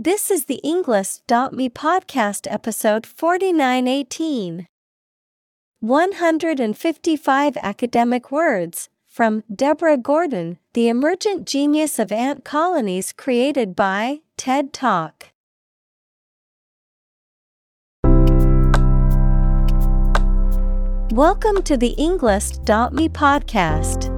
This is the Englist.me podcast episode 4918. 155 academic words from Deborah Gordon, The Emergent Genius of Ant Colonies created by TED Talk. Welcome to the Englist.me podcast.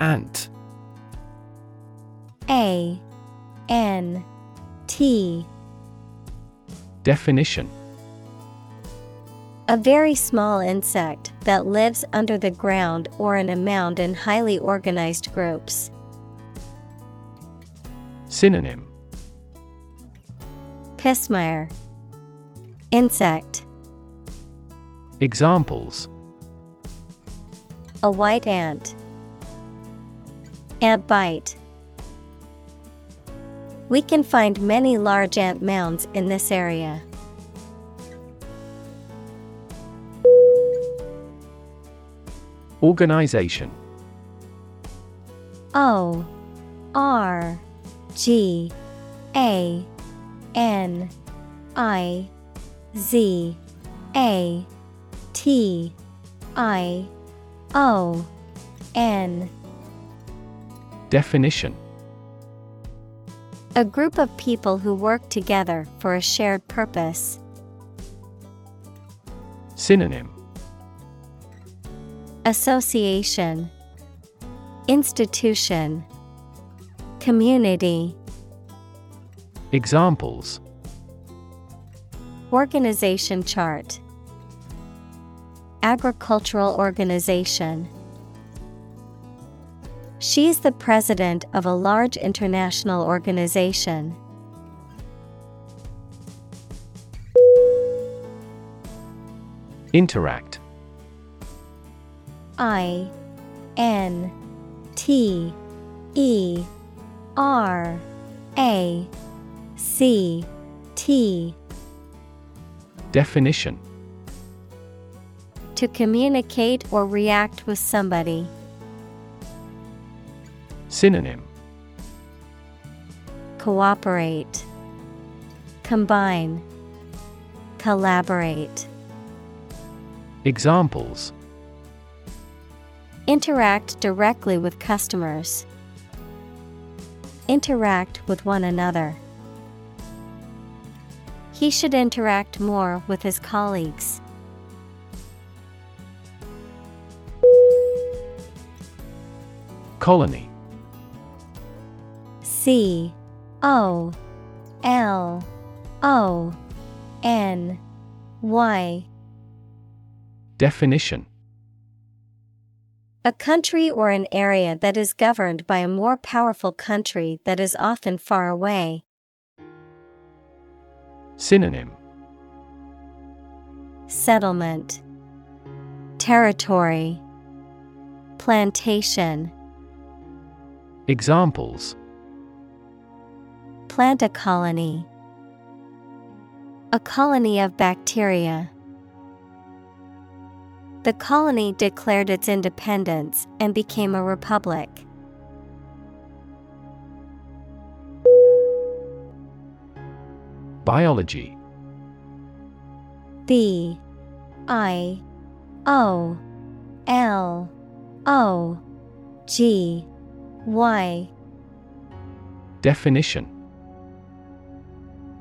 Ant. A N T. Definition. A very small insect that lives under the ground or in a mound in highly organized groups. Synonym. Pismire Insect. Examples. A white ant Ant bite. We can find many large ant mounds in this area. Organization. O R G A N I Z A T I O N Definition. A group of people who work together for a shared purpose. Synonym. Association. Institution. Community. Examples. Organization chart. Agricultural organization She's the president of a large international organization. Interact I N T E R A C T Definition To communicate or react with somebody. Synonym Cooperate, Combine, Collaborate. Examples Interact directly with customers. Interact with one another. He should interact more with his colleagues. Colony C O L O N Y. Definition. A country or an area that is governed by a more powerful country that is often far away. Synonym. Settlement. Territory. Plantation. Examples Plant a colony. A colony of bacteria. The colony declared its independence and became a republic. Biology B I O L O G Y Definition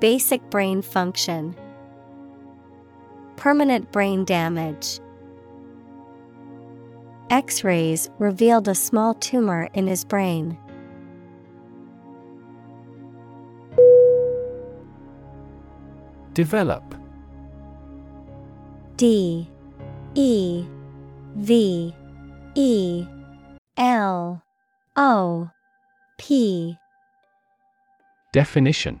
Basic brain function, Permanent brain damage. X rays revealed a small tumor in his brain. Develop D E V E L O P Definition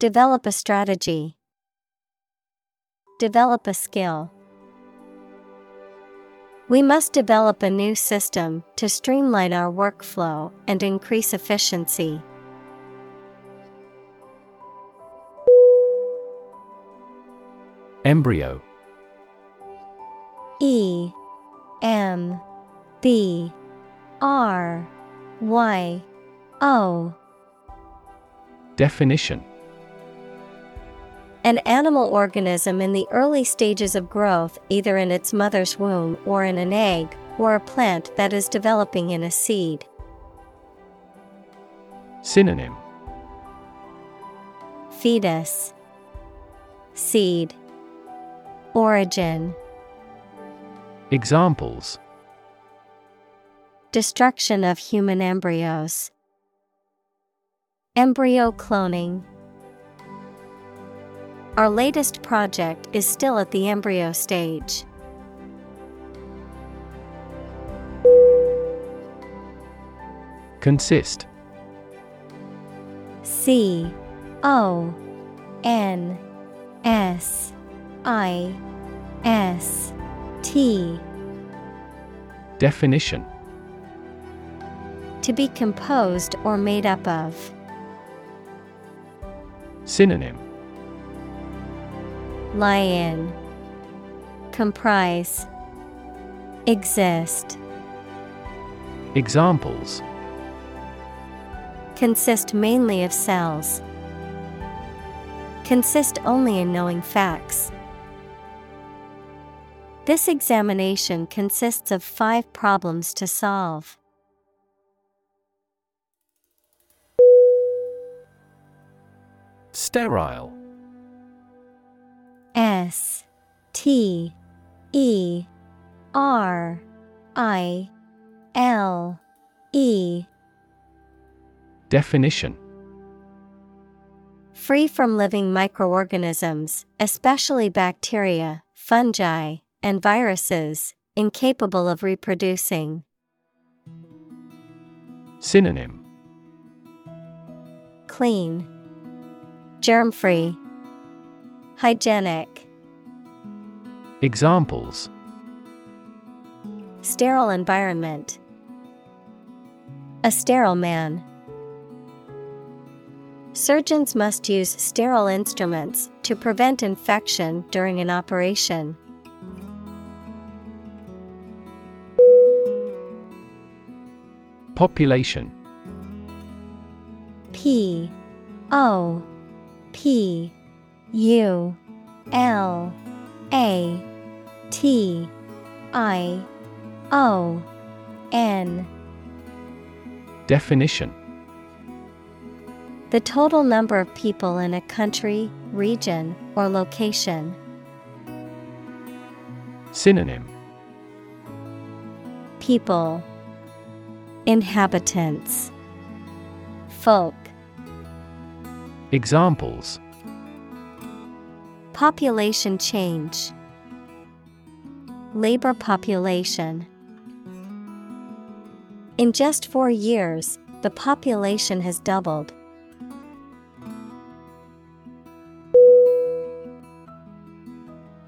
Develop a strategy. Develop a skill. We must develop a new system to streamline our workflow and increase efficiency. Embryo E M B R Y O Definition An animal organism in the early stages of growth, either in its mother's womb or in an egg, or a plant that is developing in a seed. Synonym Fetus Seed Origin Examples Destruction of human embryos. Embryo cloning. Our latest project is still at the embryo stage. Consist C O N S I S T Definition To be composed or made up of. Synonym Lie in. Comprise. Exist. Examples Consist mainly of cells. Consist only in knowing facts. This examination consists of five problems to solve. Sterile S T E R I L E. Definition. Free from living microorganisms, especially bacteria, fungi, and viruses, incapable of reproducing. Synonym. Clean, germ free, hygienic, Examples sterile environment. A sterile man. Surgeons must use sterile instruments to prevent infection during an operation. Population P O P U L A T I O N. Definition. The total number of people in a country, region, or location. Synonym. People. Inhabitants. Folk. Examples Population change. Labor population. In just four years, the population has doubled.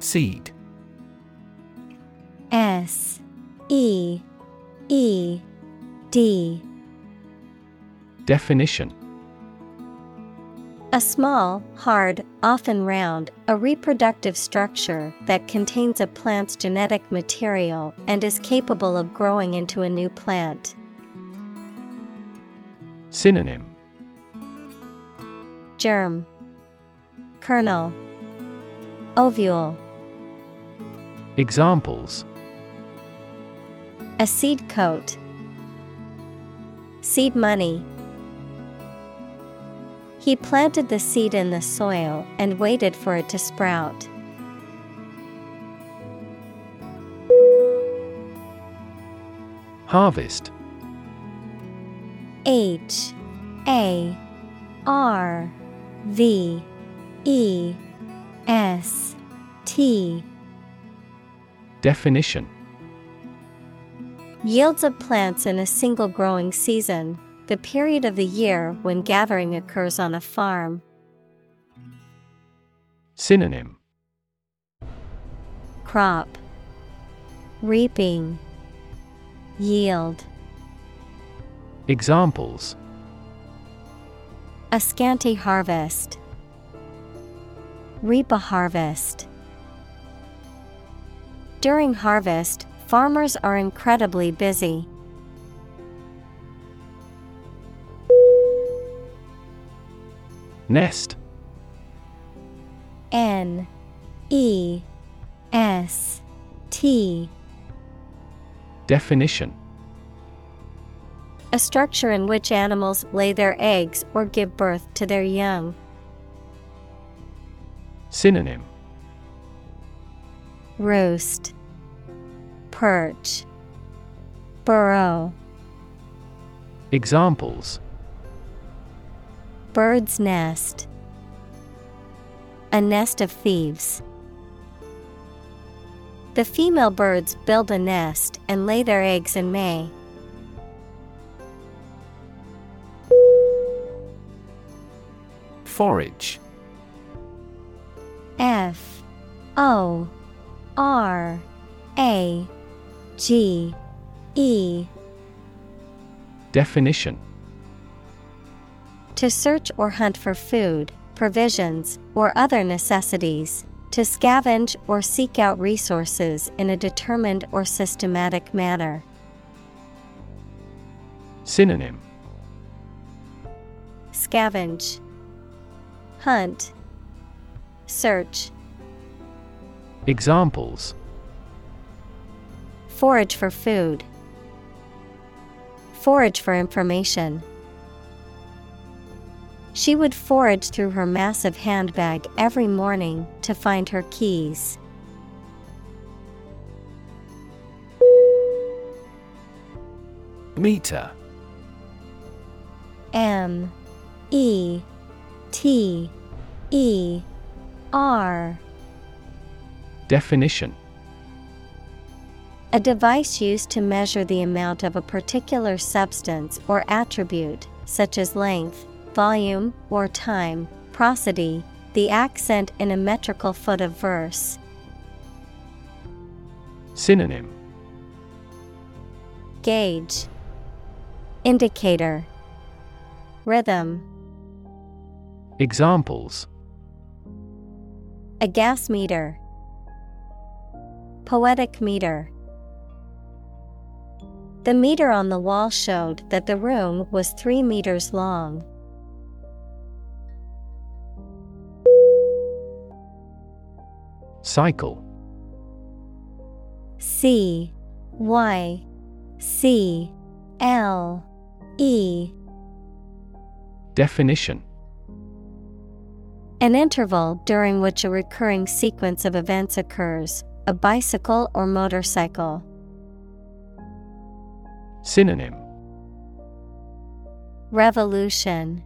Seed. S E E D. Definition A small, hard, often round, a reproductive structure that contains a plant's genetic material and is capable of growing into a new plant. Synonym. Germ. Kernel. Ovule. Examples. A seed coat. Seed money He planted the seed in the soil and waited for it to sprout. Harvest. H A R V E S T. Definition. Yields of plants in a single growing season, the period of the year when gathering occurs on a farm. Synonym Crop Reaping Yield Examples A scanty harvest. Reap a harvest. During harvest, farmers are incredibly busy. Nest. N E S T. Definition. A structure in which animals lay their eggs or give birth to their young. Synonym. Roost Perch. Burrow. Examples Bird's nest A nest of thieves. The female birds build a nest and lay their eggs in May. Forage F O R A G E Definition To search or hunt for food, provisions, or other necessities. To scavenge or seek out resources in a determined or systematic manner. Synonym Scavenge, Hunt, Search, Examples Forage for food, Forage for information. She would forage through her massive handbag every morning to find her keys. Meter. M. E. T. E. R. Definition. A device used to measure the amount of a particular substance or attribute, such as length, volume, or time, prosody, the accent in a metrical foot of verse. Synonym Gauge, Indicator, Rhythm, Examples a gas meter, Poetic meter. The meter on the wall showed that the room was three meters long. Cycle. C Y C L E. Definition. An interval during which a recurring sequence of events occurs, a bicycle or motorcycle. Synonym. Revolution.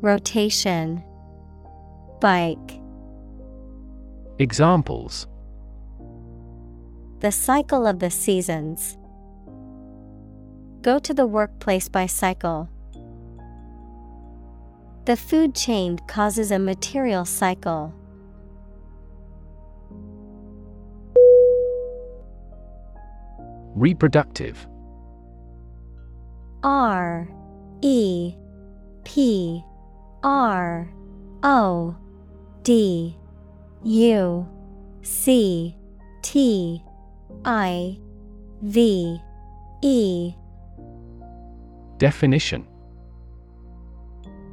Rotation. Bike Examples The cycle of the seasons. Go to the workplace by cycle. The food chain causes a material cycle. Reproductive R E P R O D U C T I V E. Definition.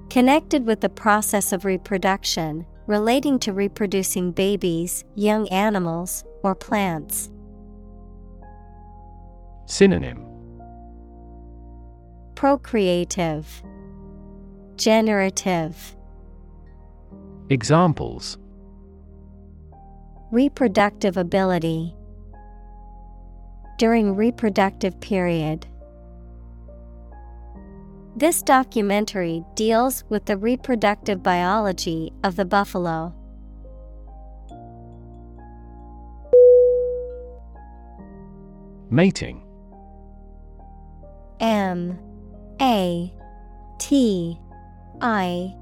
Connected with the process of reproduction, relating to reproducing babies, young animals, or plants. Synonym. Procreative, Generative, Examples Reproductive ability. During reproductive period. This documentary deals with the reproductive biology of the buffalo. Mating M A T I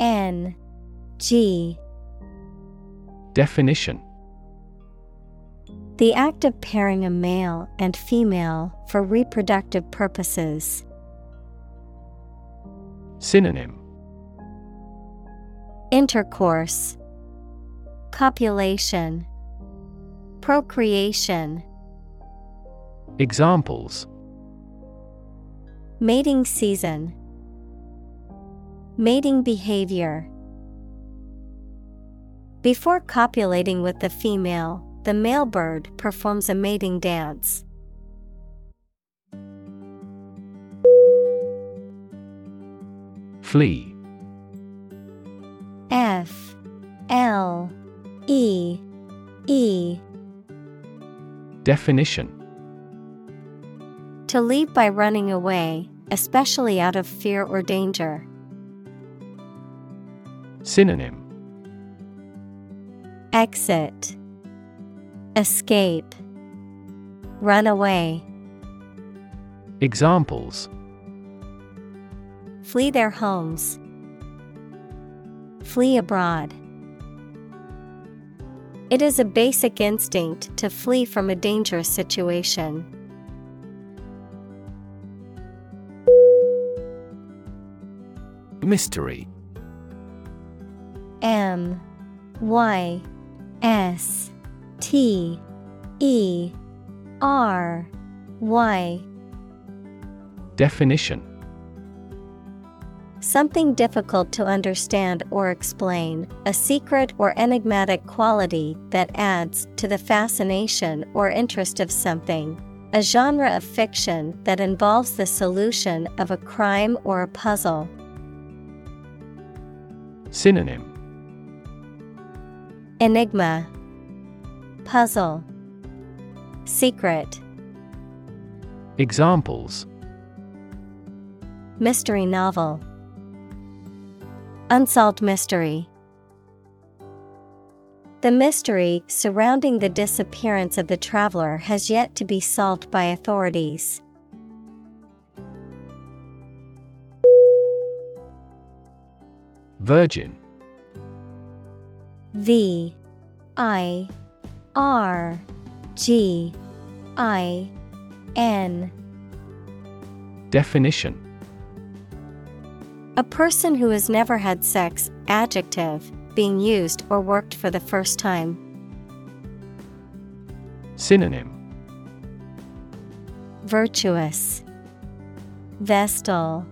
N G Definition The act of pairing a male and female for reproductive purposes. Synonym Intercourse, Copulation, Procreation. Examples Mating season, Mating behavior. Before copulating with the female, the male bird performs a mating dance. Flee F. L. E. E. Definition. To leave by running away, especially out of fear or danger. Synonym Exit Escape Run away Examples Flee their homes. Flee abroad. It is a basic instinct to flee from a dangerous situation. Mystery M Y S T E R Y Definition Something difficult to understand or explain, a secret or enigmatic quality that adds to the fascination or interest of something. A genre of fiction that involves the solution of a crime or a puzzle. Synonym Enigma, Puzzle, Secret, Examples. Mystery novel, Unsolved mystery. The mystery surrounding the disappearance of the traveler has yet to be solved by authorities. Virgin V I R G I N. Definition. A person who has never had sex, adjective, being used or worked for the first time. Synonym. Virtuous, Vestal,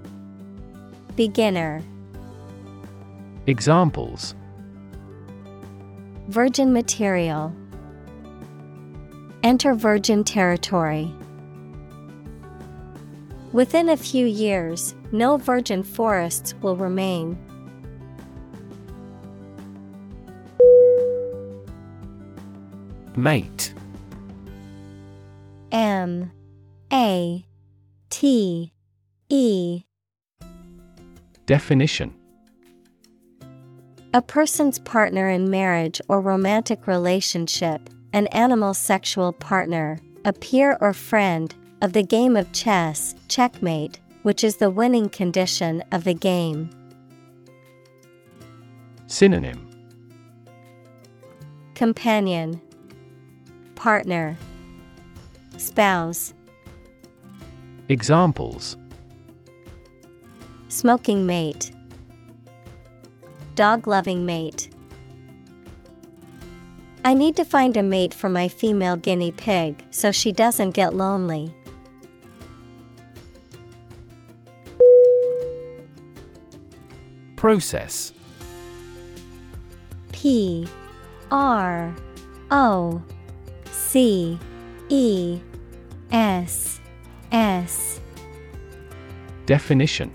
Beginner. Examples Virgin material. Enter virgin territory. Within a few years, no virgin forests will remain. Mate. M A T E Definition A person's partner in marriage or romantic relationship, an animal's sexual partner, a peer or friend, of the game of chess, checkmate, which is the winning condition of the game. Synonym. Companion, Partner, Spouse, Examples. Smoking mate, Dog loving mate. I need to find a mate for my female guinea pig so she doesn't get lonely. Process P R O C E S S Definition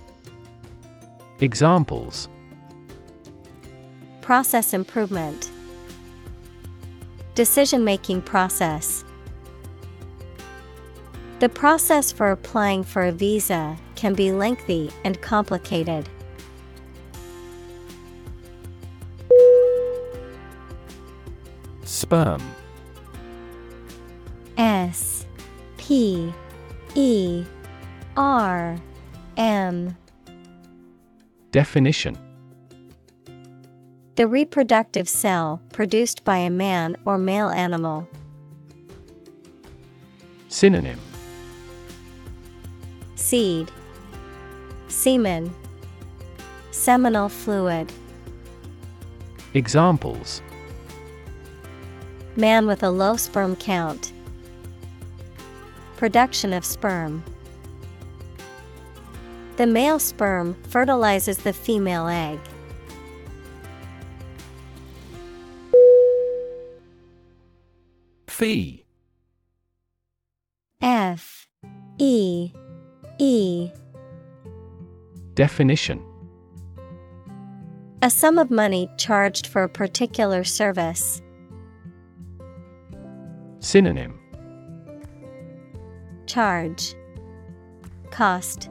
Examples. Process improvement. Decision making process. The process for applying for a visa can be lengthy and complicated. Sperm. S P E R M Definition The reproductive cell produced by a man or male animal. Synonym Seed Semen Seminal fluid Examples Man with a low sperm count. Production of sperm. The male sperm fertilizes the female egg. Fee. F. E. E. Definition. A sum of money charged for a particular service. Synonym. Charge. Cost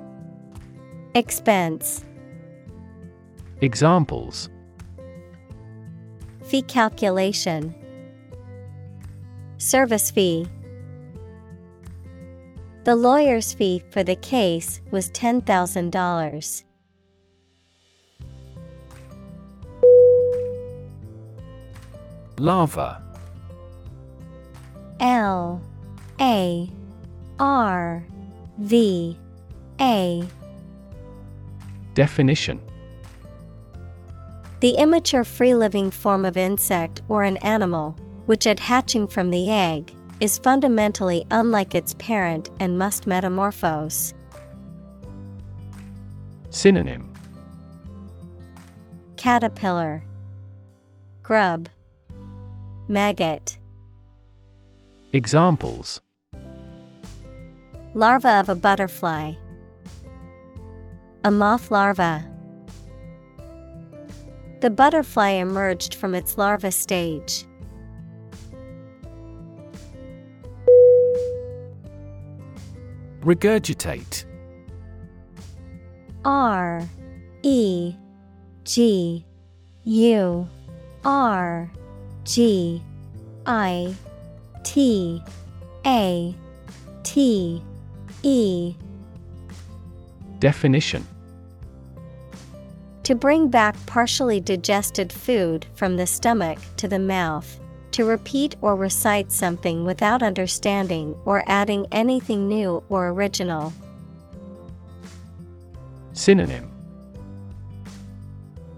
Expense. Examples. Fee calculation. Service fee. The lawyer's fee for the case was $10,000. Larva. L A R V A Definition. The immature free living form of insect or an animal, which at hatching from the egg, is fundamentally unlike its parent and must metamorphose. Synonym. Caterpillar. Grub. Maggot. Examples. Larva of a butterfly. A moth larva. The butterfly emerged from its larva stage. Regurgitate R E G U R G I T A T E Definition To bring back partially digested food from the stomach to the mouth. To repeat or recite something without understanding or adding anything new or original. Synonym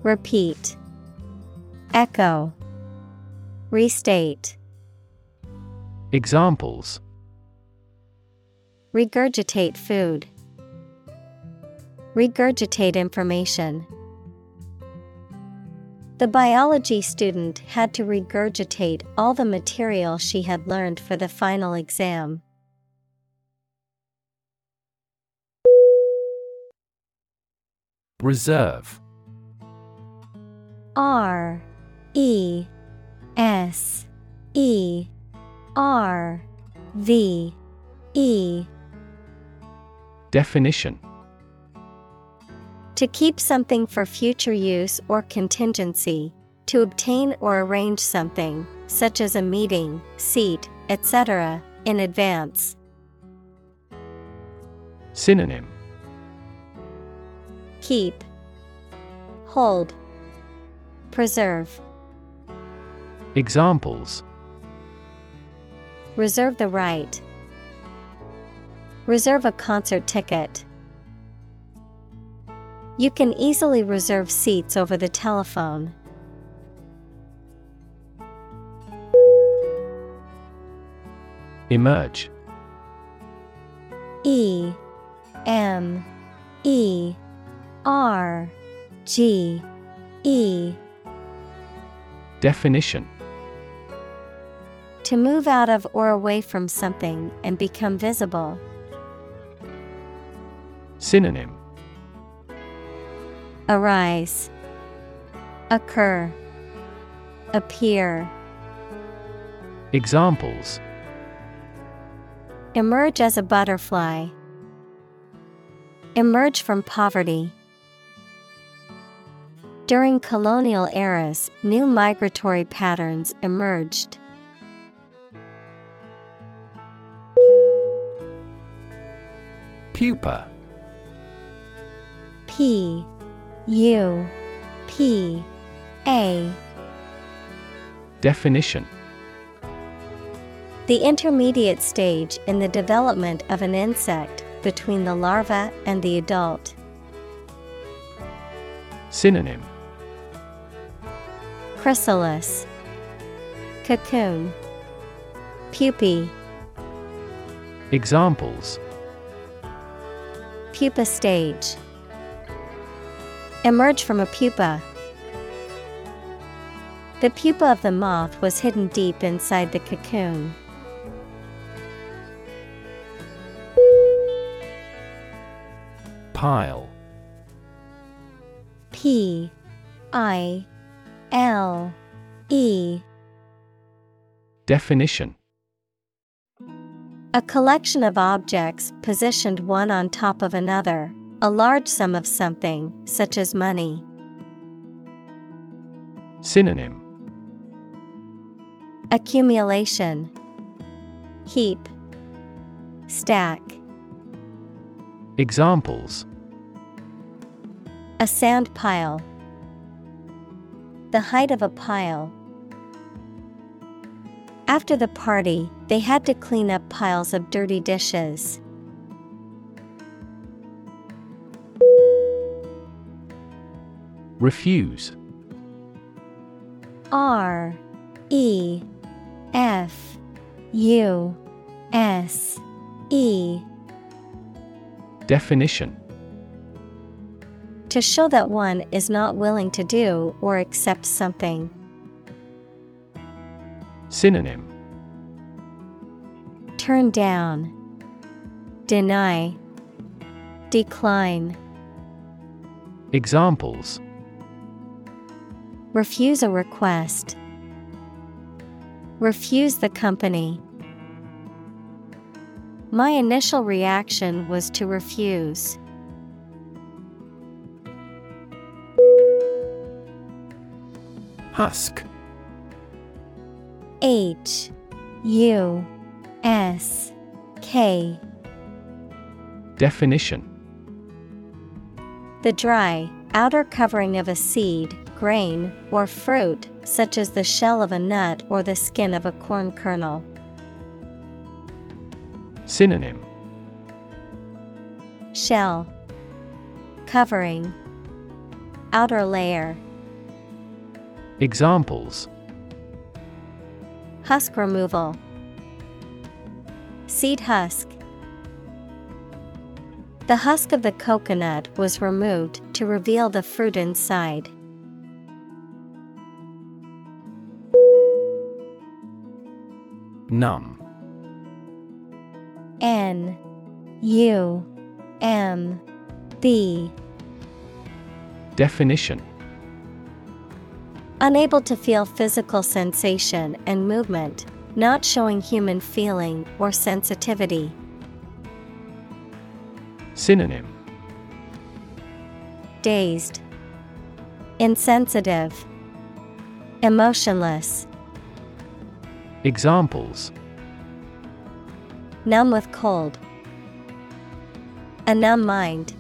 Repeat, Echo, Restate. Examples Regurgitate food. Regurgitate information. The biology student had to regurgitate all the material she had learned for the final exam. Reserve R E S E R V E Definition To keep something for future use or contingency, to obtain or arrange something, such as a meeting, seat, etc., in advance. Synonym Keep, Hold, Preserve. Examples Reserve the right. Reserve a concert ticket. You can easily reserve seats over the telephone. Emerge E M E R G E Definition To move out of or away from something and become visible. Synonym Arise, Occur, Appear. Examples Emerge as a butterfly. Emerge from poverty. During colonial eras, new migratory patterns emerged. Pupa P U P A. Definition. The intermediate stage in the development of an insect between the larva and the adult. Synonym. Chrysalis. Cocoon. Pupae. Examples. Pupa stage Emerge from a pupa. The pupa of the moth was hidden deep inside the cocoon. Pile P I L E Definition A collection of objects positioned one on top of another, a large sum of something, such as money. Synonym Accumulation Heap Stack Examples A sand pile. The height of a pile. After the party, they had to clean up piles of dirty dishes. Refuse R E F U S E Definition To show that one is not willing to do or accept something. Synonym Turn down. Deny. Decline. Examples Refuse a request. Refuse the company. My initial reaction was to refuse. Husk H U S K Definition The dry, outer covering of a seed, grain, or fruit, such as the shell of a nut or the skin of a corn kernel. Synonym. Shell. Covering. Outer layer. Examples. Husk removal. Seed husk. The husk of the coconut was removed to reveal the fruit inside. Numb N. U. M. B Definition. Unable to feel physical sensation and movement, not showing human feeling or sensitivity. Synonym. Dazed, Insensitive, Emotionless, Examples Numb with cold, A numb mind.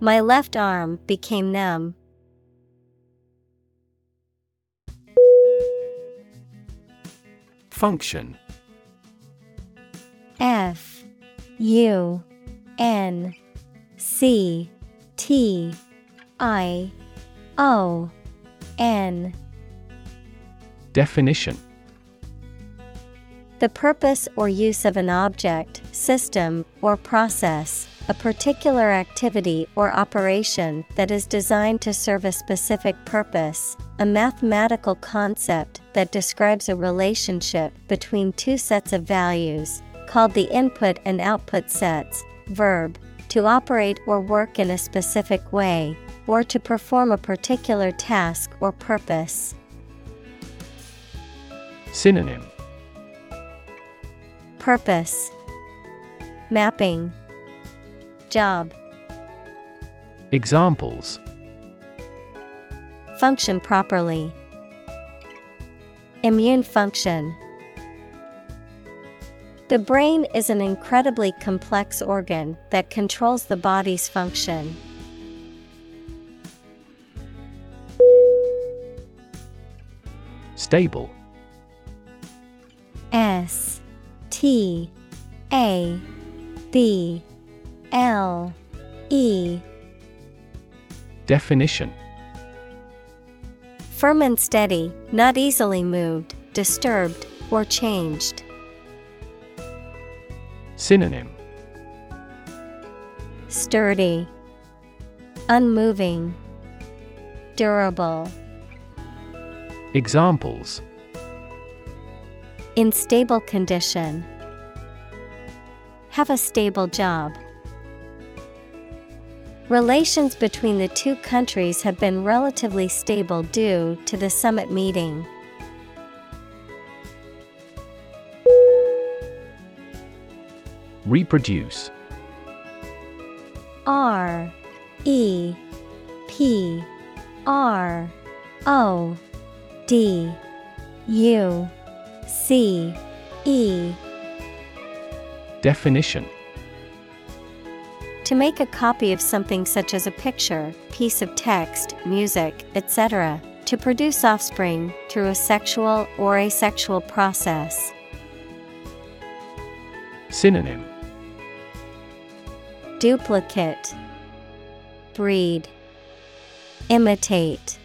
My left arm became numb. Function F U N C T I O N Definition The purpose or use of an object, system, or process, a particular activity or operation that is designed to serve a specific purpose, a mathematical concept that describes a relationship between two sets of values, called the input and output sets, verb, to operate or work in a specific way, or to perform a particular task or purpose. Synonym Purpose Mapping Job Examples Function properly. Immune function. The brain is an incredibly complex organ that controls the body's function. Stable S T A B L E Definition Firm and steady, not easily moved, disturbed, or changed. Synonym Sturdy, Unmoving, Durable. Examples In stable condition. Have a stable job. Relations between the two countries have been relatively stable due to the summit meeting. Reproduce R E P R O D U C E. Definition. To make a copy of something such as a picture, piece of text, music, etc., to produce offspring through a sexual or asexual process. Synonym. Duplicate, Breed, Imitate,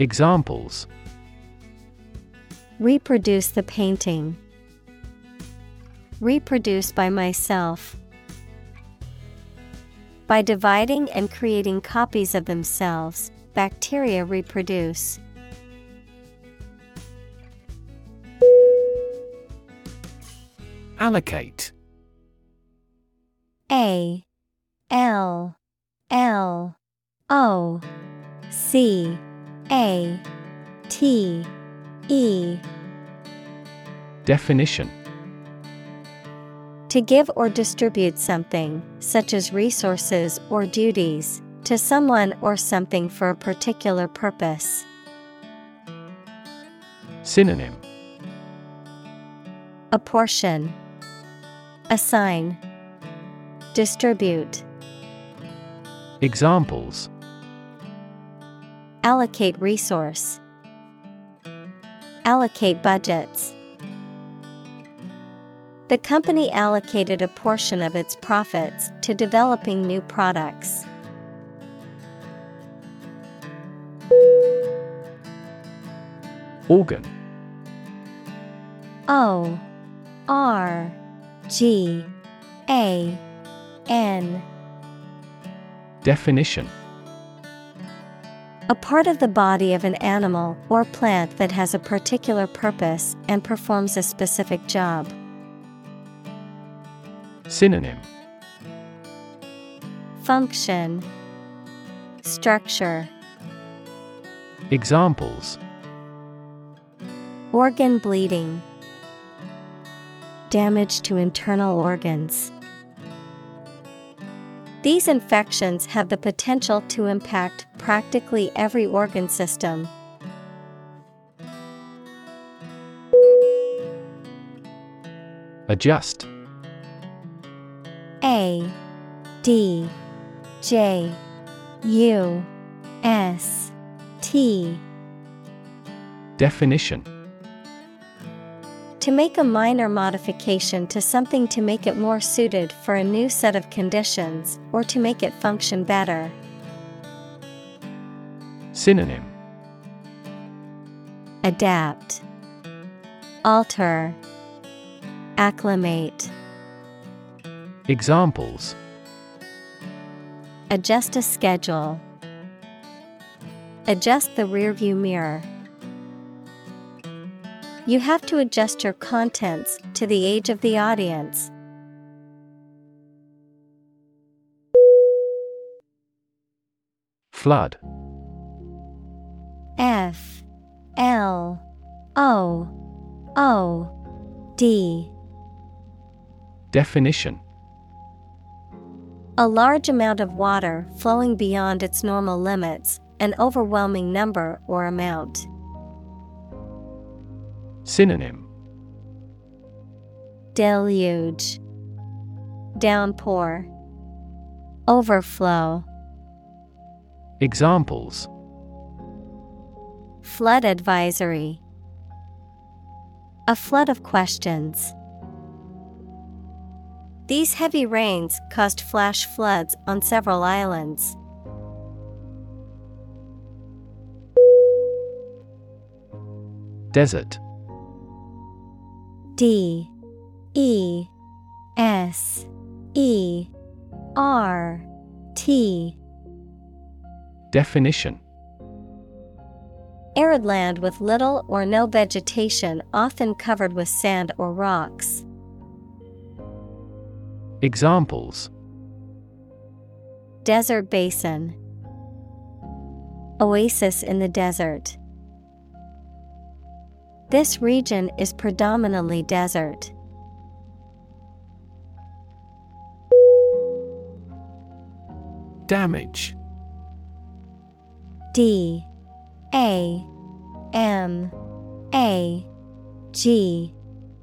Examples Reproduce the painting. Reproduce by myself. By dividing and creating copies of themselves, bacteria reproduce. Allocate A L L O C A T E Definition To give or distribute something, such as resources or duties, to someone or something for a particular purpose. Synonym Apportion, Assign, Distribute. Examples Allocate resource. Allocate budgets. The company allocated a portion of its profits to developing new products. Organ O R G A N Definition A part of the body of an animal or plant that has a particular purpose and performs a specific job. Synonym. Function. Structure. Examples. Organ bleeding. Damage to internal organs. These infections have the potential to impact practically every organ system. Adjust. A D J U S T. Definition To make a minor modification to something to make it more suited for a new set of conditions or to make it function better. Synonym Adapt, Alter, Acclimate. Examples Adjust a schedule. Adjust the rearview mirror. You have to adjust your contents to the age of the audience. Flood F L O O D Definition A large amount of water flowing beyond its normal limits, an overwhelming number or amount. Synonym Deluge, Downpour, Overflow, Examples Flood Advisory. A flood of questions. These heavy rains caused flash floods on several islands. Desert D E S E R T Definition Arid land with little or no vegetation, often covered with sand or rocks. Examples Desert basin, Oasis in the desert. This region is predominantly desert. Damage. D. A. M. A. G.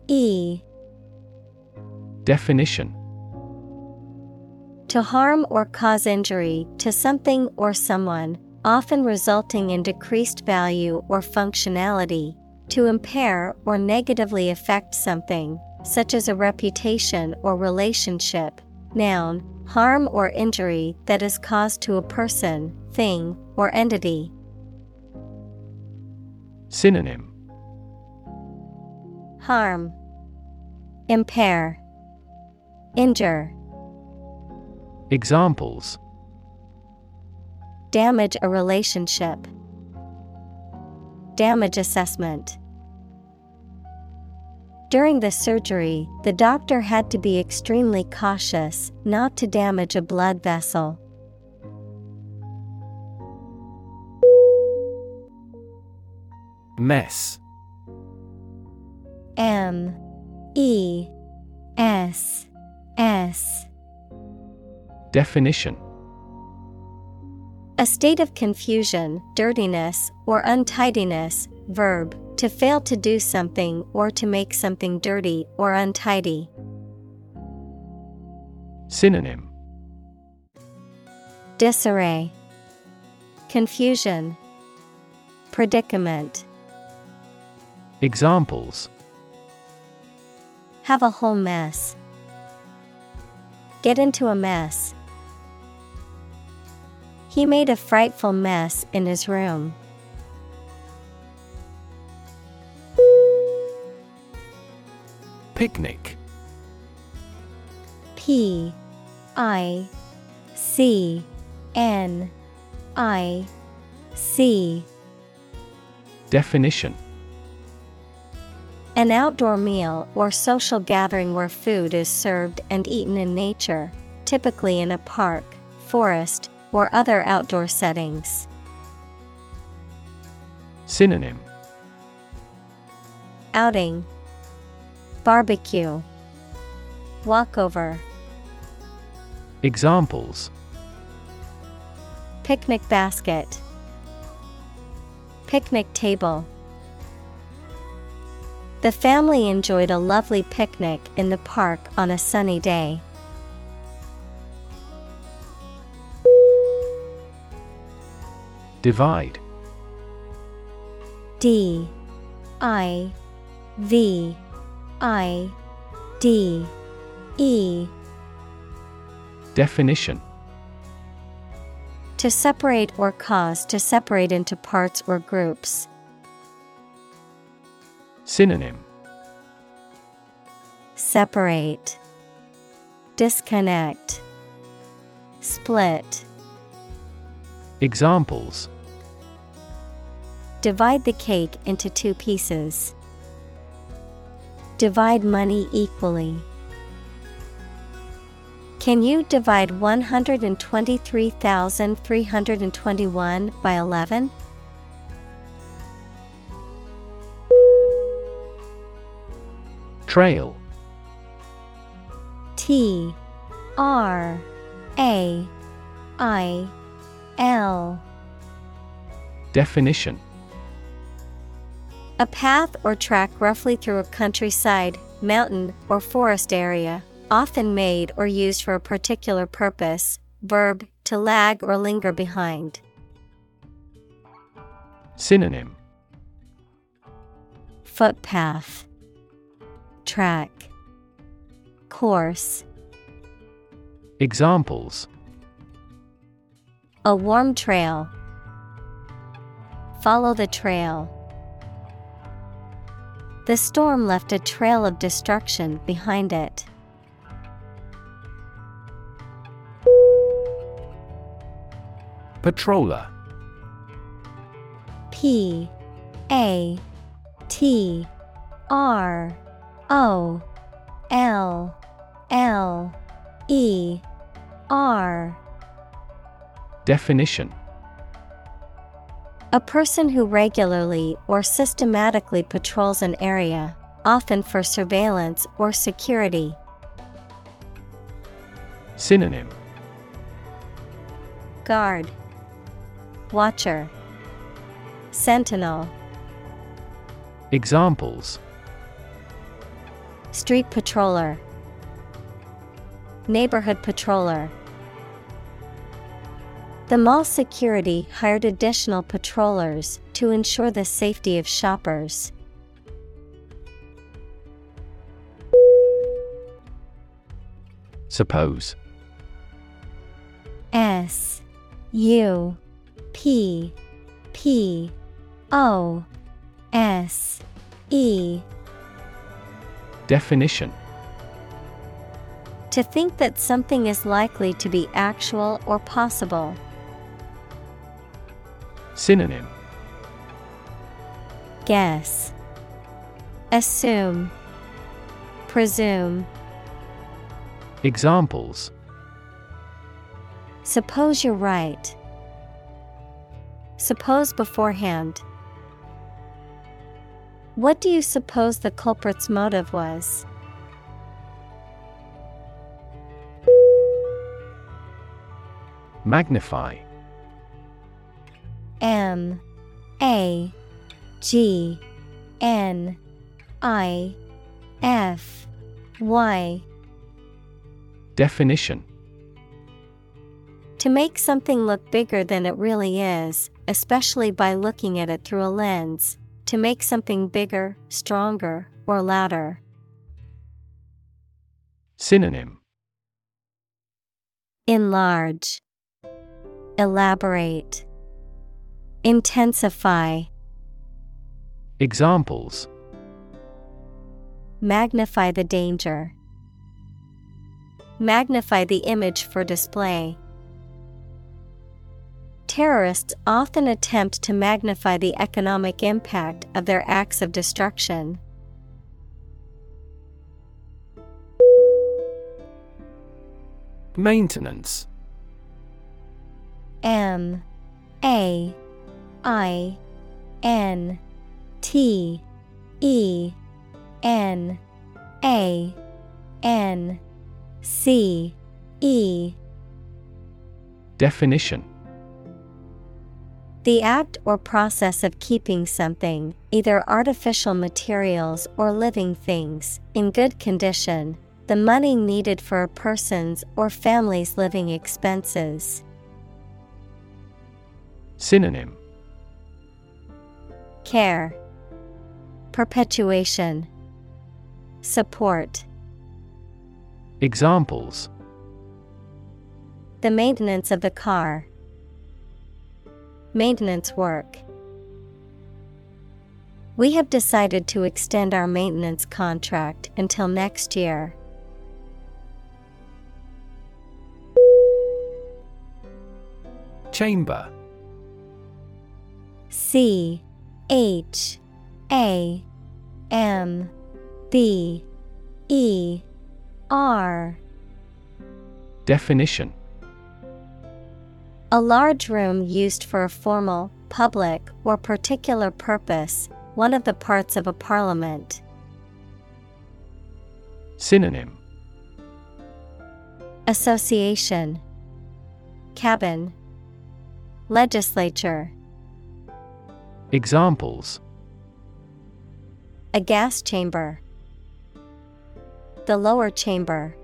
E. Definition. To harm or cause injury to something or someone, often resulting in decreased value or functionality, to impair or negatively affect something, such as a reputation or relationship. Noun, harm or injury that is caused to a person, thing, or entity. Synonym. Harm, Impair, Injure, Examples. Damage a relationship, Damage assessment. During the surgery, the doctor had to be extremely cautious not to damage a blood vessel. Mess. M. E. S. S. Definition A state of confusion, dirtiness, or untidiness. Verb to fail to do something or to make something dirty or untidy. Synonym Disarray, Confusion, Predicament. Examples Have a whole mess. Get into a mess. He made a frightful mess in his room. Picnic. P I C N I C. Definition. An outdoor meal or social gathering where food is served and eaten in nature, typically in a park, forest, or other outdoor settings. Synonym. Outing. Barbecue. Walkover. Examples. Picnic basket. Picnic table. The family enjoyed a lovely picnic in the park on a sunny day. Divide. D I V I D E. Definition. To separate or cause to separate into parts or groups. Synonym. Separate. Disconnect. Split. Examples Divide the cake into two pieces. Divide money equally. Can you divide 123,321 by 11? Trail T R A I L Definition A path or track roughly through a countryside, mountain, or forest area, often made or used for a particular purpose. Verb to lag or linger behind. Synonym Footpath, Track, Course. Examples A warm trail. Follow the trail. The storm left a trail of destruction behind it. Patroller. P A T R O L L E R. Definition A person who regularly or systematically patrols an area, often for surveillance or security. Synonym. Guard, Watcher, Sentinel, Examples. Street Patroller, Neighborhood Patroller. The mall security hired additional patrollers to ensure the safety of shoppers. Suppose S U P P O S E Definition To think that something is likely to be actual or possible. Synonym Guess. Assume. Presume. Examples Suppose you're right. Suppose beforehand. What do you suppose the culprit's motive was? Magnify M A G N I F Y Definition To make something look bigger than it really is, especially by looking at it through a lens. To make something bigger, stronger, or louder. Synonym Enlarge, Elaborate, Intensify. Examples Magnify the danger. Magnify the image for display. Terrorists often attempt to magnify the economic impact of their acts of destruction. Maintenance M A I N T E N A N C E. Definition. The act or process of keeping something, either artificial materials or living things, in good condition, the money needed for a person's or family's living expenses. Synonym Care, Perpetuation, Support. Examples The maintenance of the car, Maintenance work. We have decided to extend our maintenance contract until next year. Chamber C H A M B E R. Definition. A large room used for a formal, public, or particular purpose, one of the parts of a parliament. Synonym. Association. Cabin. Legislature Examples. A gas chamber. The lower chamber.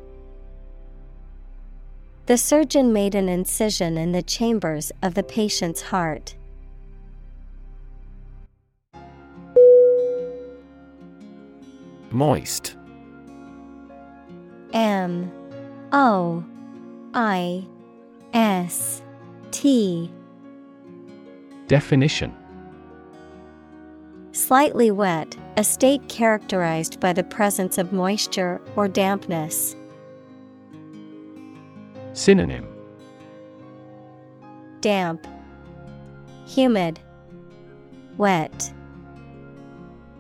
The surgeon made an incision in the chambers of the patient's heart. Moist. M. O. I. S. T. Definition Slightly wet, a state characterized by the presence of moisture or dampness. Synonym Damp, Humid, Wet.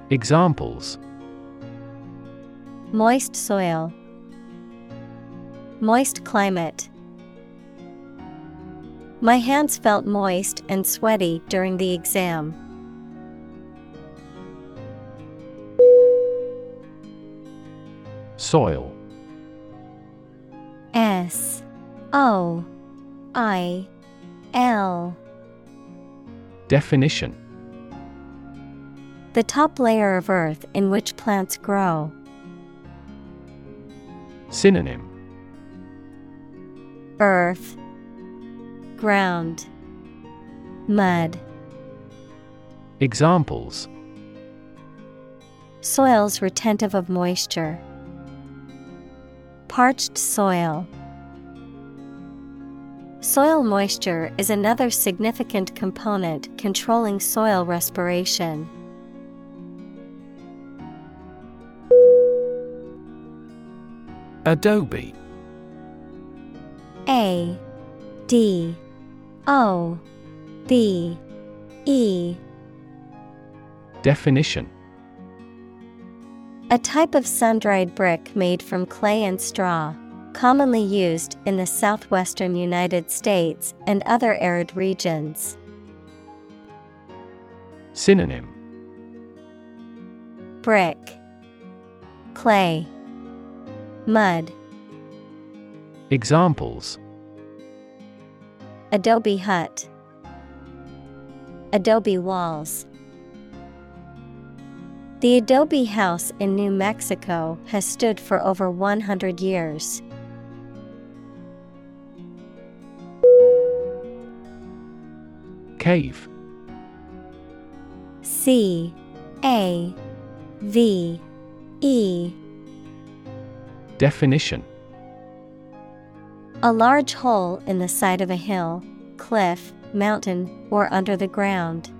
Examples Moist soil, Moist climate. My hands felt moist and sweaty during the exam. Soil S O I L Definition The top layer of earth in which plants grow. Synonym Earth, Ground, Mud. Examples Soils retentive of moisture. Parched soil. Soil moisture is another significant component controlling soil respiration. Adobe A D O B E Definition A type of sun dried brick made from clay and straw, commonly used in the southwestern United States and other arid regions. Synonym Brick, Clay, Mud. Examples Adobe Hut, Adobe Walls. The Adobe House in New Mexico has stood for over 100 years. Cave. C A V E Definition A large hole in the side of a hill, cliff, mountain, or under the ground.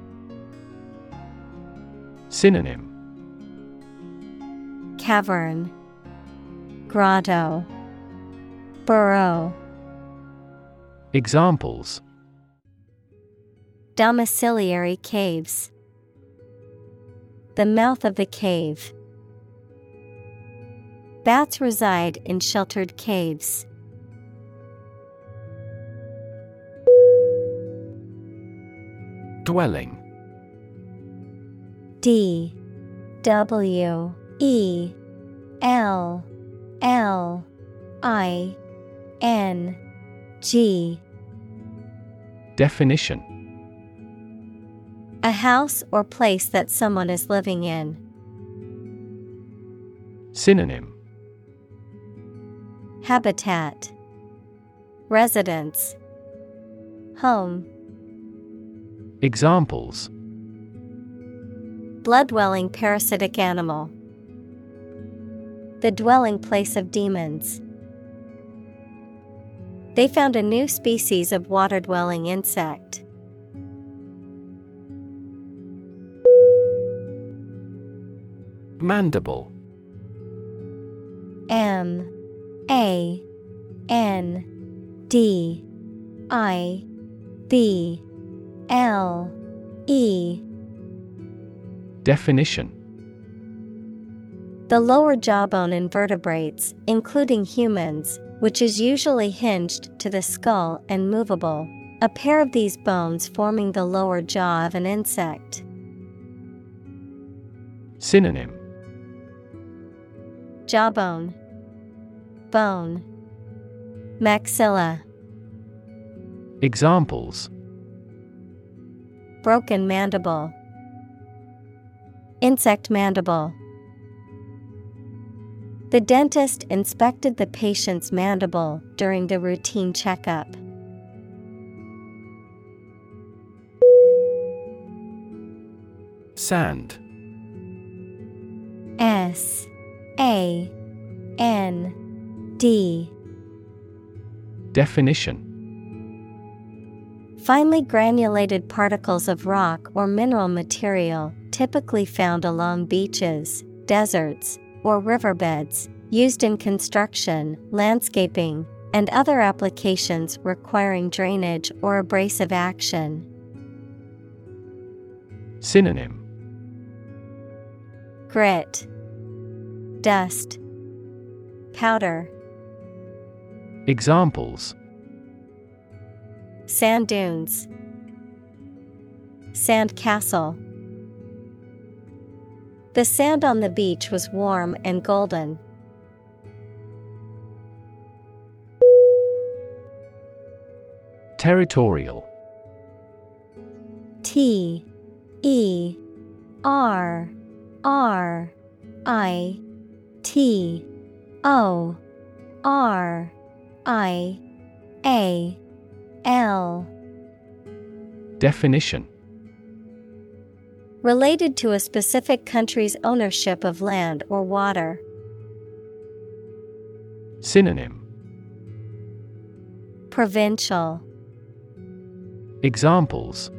Synonym Cavern Grotto Burrow Examples Domiciliary caves The mouth of the cave. Bats reside in sheltered caves. Dwelling D W E L L I N G. Definition. A house or place that someone is living in. Synonym. Habitat. Residence. Home. Examples. Blood dwelling parasitic animal. The dwelling place of demons. They found a new species of water dwelling insect. Mandible M A N D I B L E Definition The lower jawbone in vertebrates, including humans, which is usually hinged to the skull and movable. A pair of these bones forming the lower jaw of an insect. Synonym Jawbone, Bone, Maxilla, Examples Broken mandible, Insect mandible. The dentist inspected the patient's mandible during the routine checkup. Sand. S. A. N. D. Definition. Finely granulated particles of rock or mineral material, typically found along beaches, deserts, or riverbeds, used in construction, landscaping, and other applications requiring drainage or abrasive action. Synonym Grit, Dust, Powder, Examples Sand dunes, Sand castle. The sand on the beach was warm and golden. Territorial. T E R R I T O R I A L. Definition Related to a specific country's ownership of land or water. Synonym Provincial Examples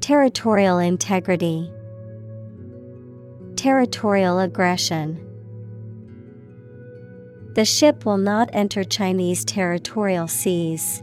Territorial integrity. Territorial aggression. The ship will not enter Chinese territorial seas.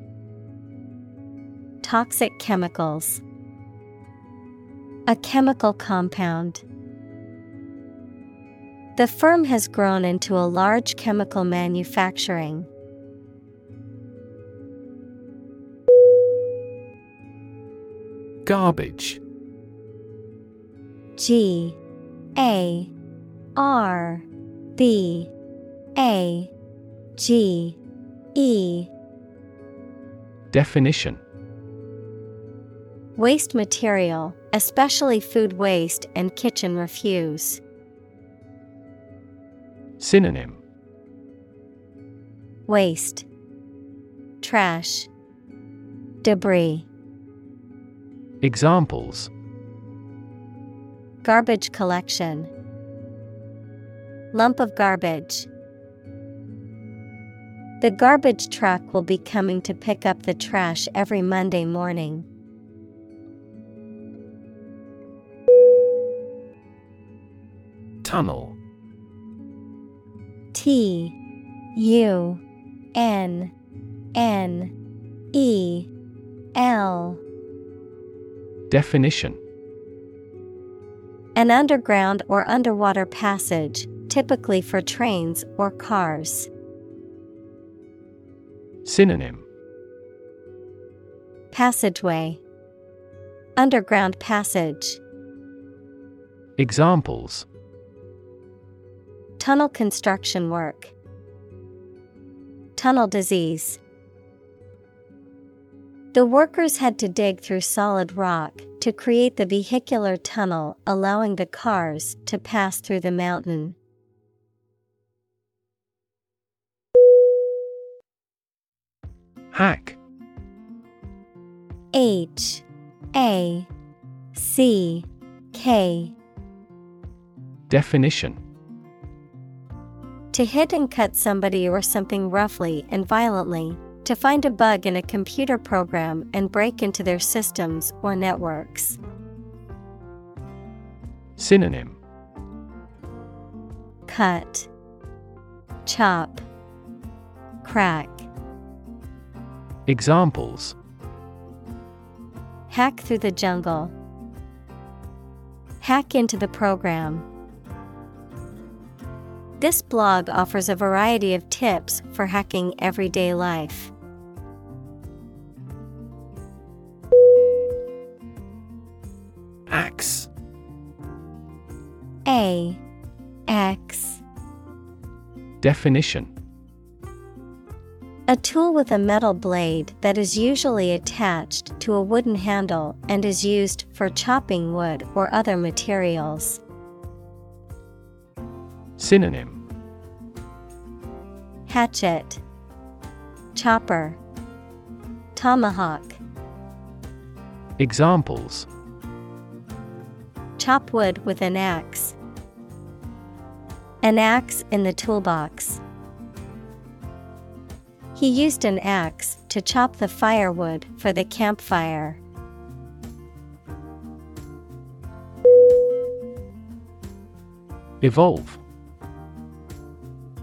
Toxic chemicals. A chemical compound. The firm has grown into a large chemical manufacturing. Garbage. G A R B A G E Definition Waste material, especially food waste and kitchen refuse. Synonym Waste Trash Debris Examples Garbage collection Lump of garbage. The garbage truck will be coming to pick up the trash every Monday morning. Tunnel. T U N N E L. Definition. An underground or underwater passage, typically for trains or cars. Synonym. Passageway. Underground passage. Examples Tunnel construction work. Tunnel disease. The workers had to dig through solid rock to create the vehicular tunnel allowing the cars to pass through the mountain. Hack. H. A. C. K. Definition To hit and cut somebody or something roughly and violently, to find a bug in a computer program and break into their systems or networks. Synonym Cut, Chop, Crack. Examples Hack through the jungle. Hack into the program. This blog offers a variety of tips for hacking everyday life. Axe A X Definition A tool with a metal blade that is usually attached to a wooden handle and is used for chopping wood or other materials. Synonym Hatchet, Chopper, Tomahawk. Examples Chop wood with an axe. An axe in the toolbox. He used an axe to chop the firewood for the campfire. Evolve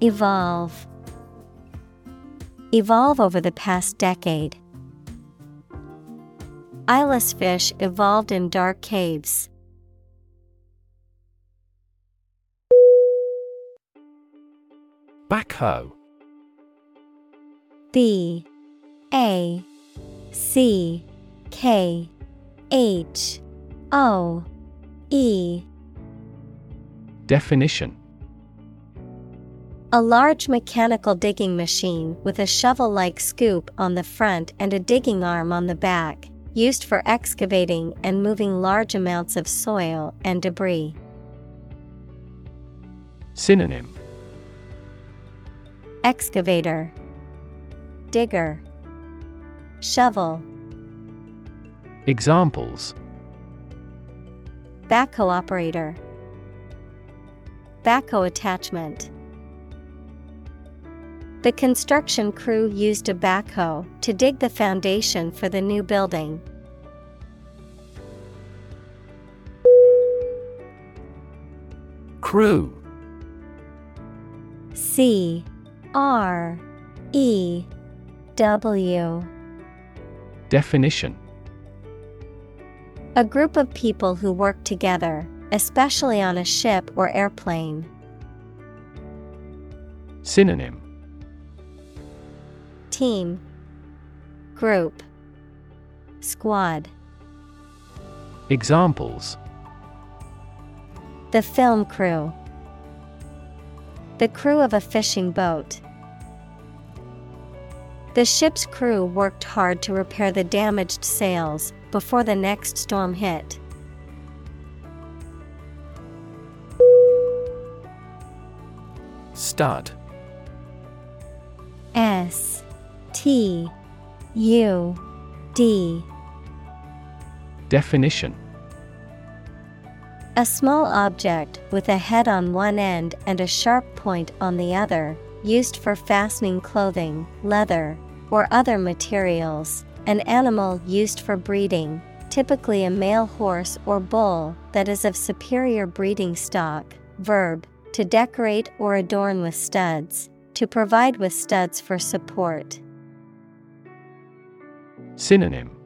Evolve. Evolve over the past decade. Eyeless fish evolved in dark caves. Backhoe B A C K H O E Definition A large mechanical digging machine with a shovel like scoop on the front and a digging arm on the back, used for excavating and moving large amounts of soil and debris. Synonym Excavator, Digger, Shovel. Examples Backhoe operator. backhoe attachment. The construction crew used a backhoe to dig the foundation for the new building. Crew C R E W Definition A group of people who work together, especially on a ship or airplane. Synonym Team. Group. Squad. Examples. The film crew. The crew of a fishing boat. The ship's crew worked hard to repair the damaged sails before the next storm hit. Stud T U D Definition A small object with a head on one end and a sharp point on the other, used for fastening clothing, leather, or other materials. An animal used for breeding, typically a male horse or bull that is of superior breeding stock. Verb to decorate or adorn with studs, to provide with studs for support. Synonym.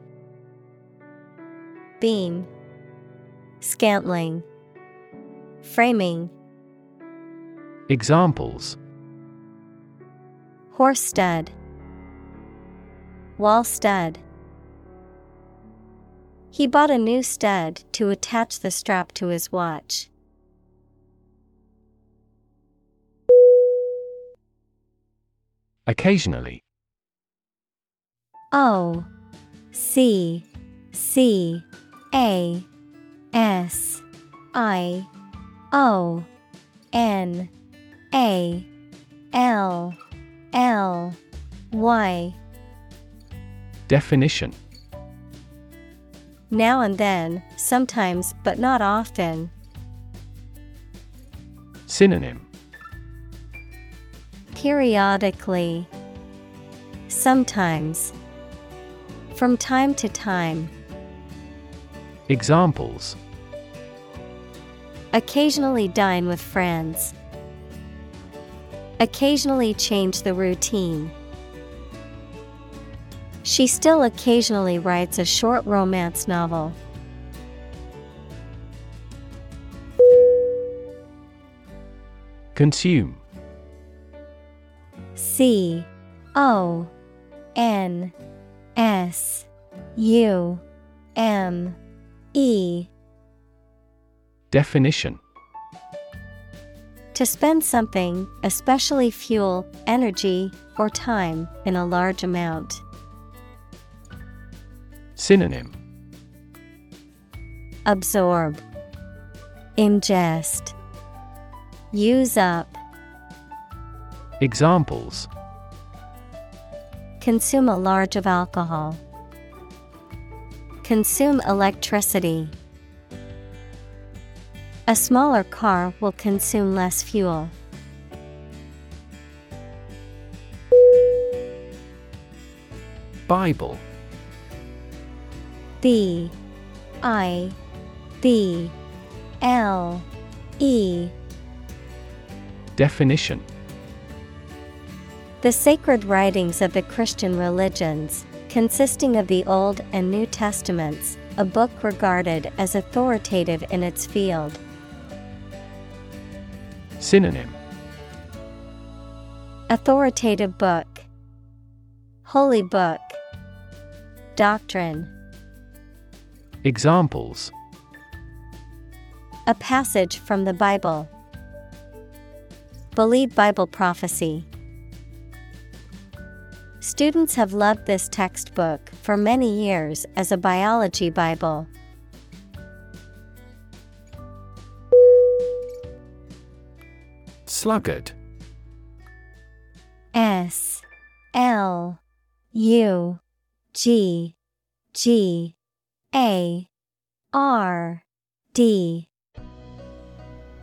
Beam, Scantling, Framing, Examples. Horse stud, Wall stud. He bought a new stud to attach the strap to his watch. Occasionally. O C C A S I O N A L L Y Definition Now and then, sometimes but not often. Synonym Periodically. Sometimes. From time to time. Examples Occasionally dine with friends. Occasionally change the routine. She still occasionally writes a short romance novel. Consume C O N S U M E. Definition. To spend something, especially fuel, energy, or time, in a large amount. Synonym. Absorb, Ingest, Use up, Examples Consume a large of alcohol. Consume electricity. A smaller car will consume less fuel. Bible. B. I. B. L. E. Definition The sacred writings of the Christian religions, consisting of the Old and New Testaments, a book regarded as authoritative in its field. Synonym Authoritative book, Holy book, Doctrine. Examples A passage from the Bible. Believe Bible prophecy. Students have loved this textbook for many years as a biology Bible. Sluggard. S L U G G A R D.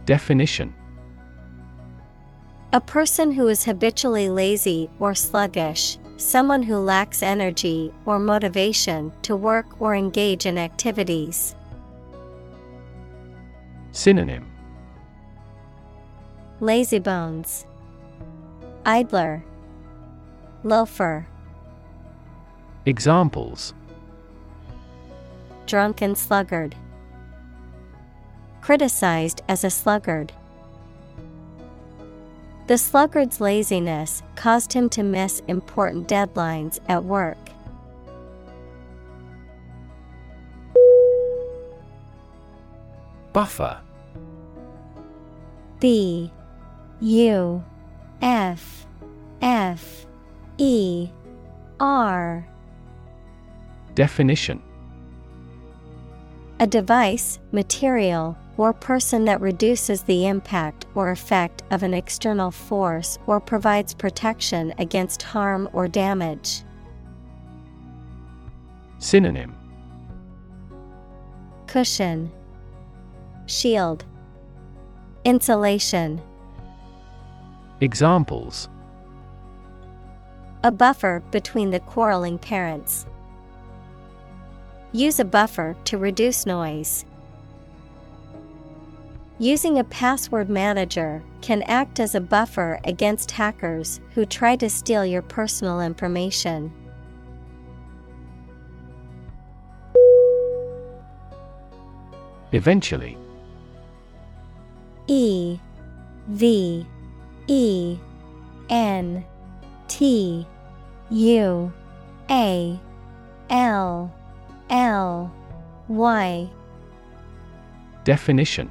Definition. A person who is habitually lazy or sluggish, someone who lacks energy or motivation to work or engage in activities. Synonym. Lazybones, Idler, Loafer, Examples. Drunken sluggard, Criticized as a sluggard. The sluggard's laziness caused him to miss important deadlines at work. Buffer. B U F F E R. Definition. A device, material, or person that reduces the impact or effect of an external force or provides protection against harm or damage. Synonym Cushion, Shield, Insulation. Examples A buffer between the quarreling parents. Use a buffer to reduce noise. Using a password manager can act as a buffer against hackers who try to steal your personal information. Eventually. E V E N T U A L L Y. Definition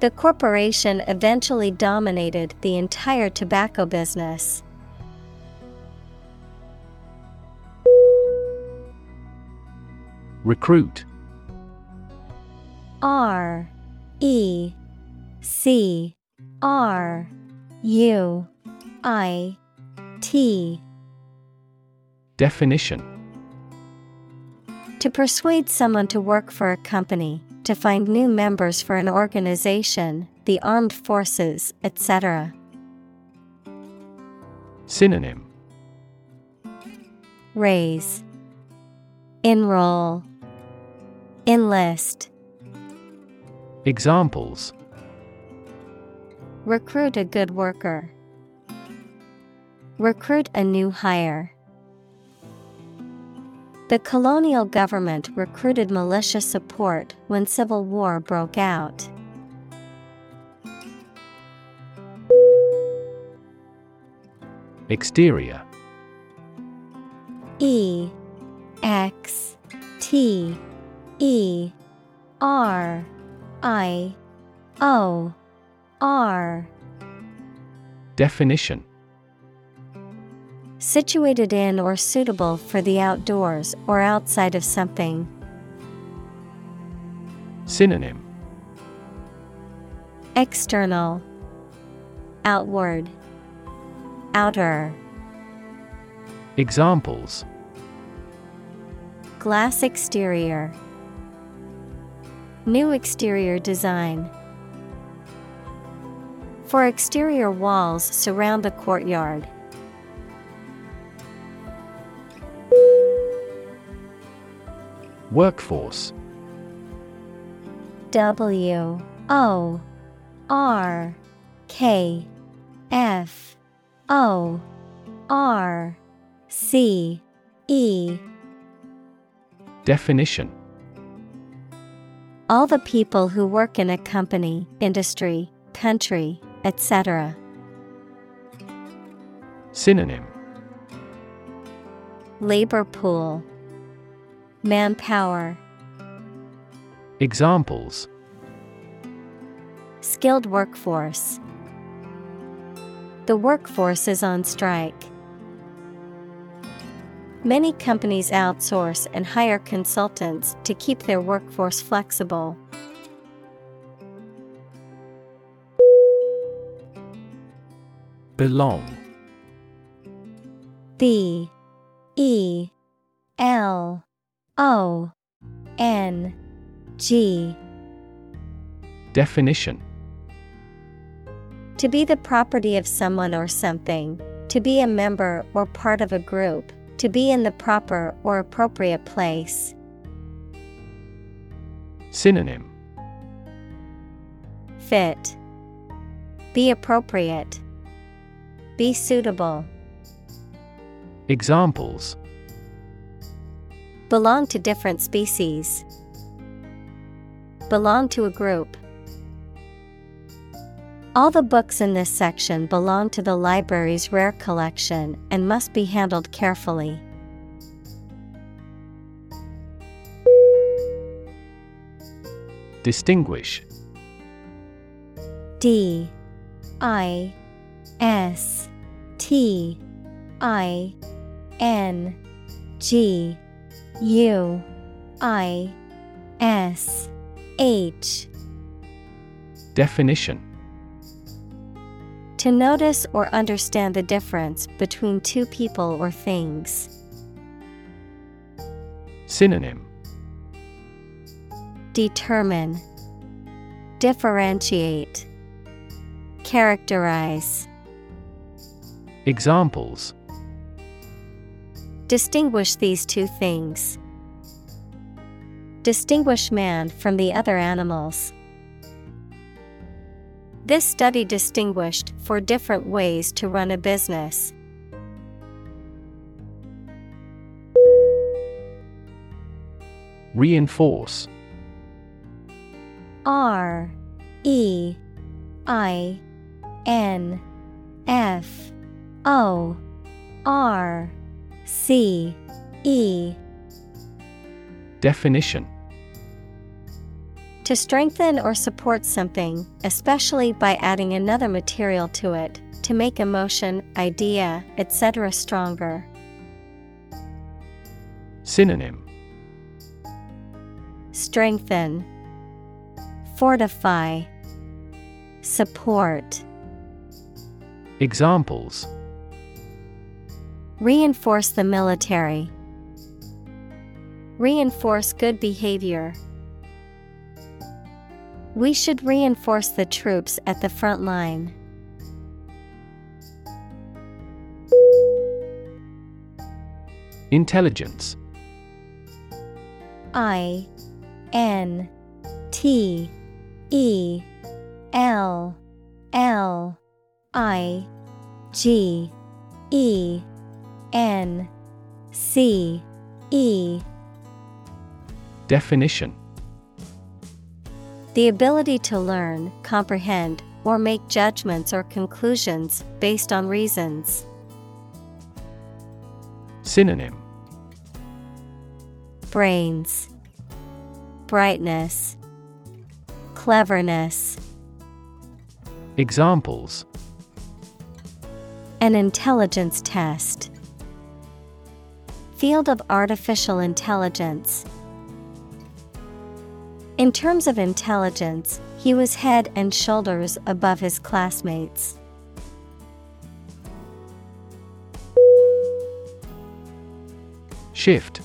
The corporation eventually dominated the entire tobacco business. Recruit. R E C R U I T. Definition. To persuade someone to work for a company, to find new members for an organization, the armed forces, etc. Synonym Raise, Enroll, Enlist, Examples Recruit a good worker. Recruit a new hire. The colonial government recruited militia support when civil war broke out. Exterior. E X T E R I O R. Definition Situated in or suitable for the outdoors or outside of something. Synonym. External. Outward. Outer. Examples. Glass exterior. New exterior design. Four exterior walls surround the courtyard. Workforce. W O R K F O R C E Definition. All the people who work in a company, industry, country, etc. Synonym. Labor pool, Manpower, Examples Skilled workforce. The workforce is on strike. Many companies outsource and hire consultants to keep their workforce flexible. Belong. B E L O N G Definition To be the property of someone or something, to be a member or part of a group, to be in the proper or appropriate place. Synonym Fit. Be appropriate. Be suitable. Examples Belong to different species. Belong to a group. All the books in this section belong to the library's rare collection and must be handled carefully. Distinguish. D. I. S. T. I. N. G U I S H. Definition. To notice or understand the difference between two people or things. Synonym. Determine. Differentiate. Characterize. Examples Distinguish these two things. Distinguish man from the other animals. This study distinguished four different ways to run a business. Reinforce R E I N F O R C E Definition To strengthen or support something, especially by adding another material to it, to make emotion, idea, etc. stronger. Synonym Strengthen, Fortify, Support. Examples Reinforce the military. Reinforce good behavior. We should reinforce the troops at the front line. Intelligence I N T E L L I G E N C E Definition The ability to learn, comprehend, or make judgments or conclusions based on reasons. Synonym Brains, Brightness, Cleverness. Examples An intelligence test. Field of artificial intelligence. In terms of intelligence, he was head and shoulders above his classmates. Shift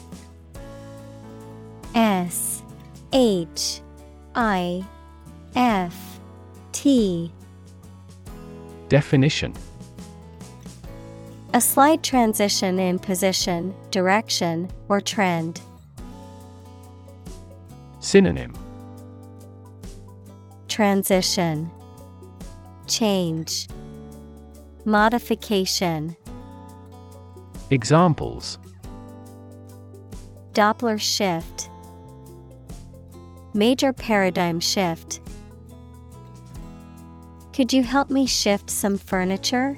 S H I F T Definition A slight transition in position, direction, or trend. Synonym Transition Change Modification Examples Doppler shift Major paradigm shift. Could you help me shift some furniture?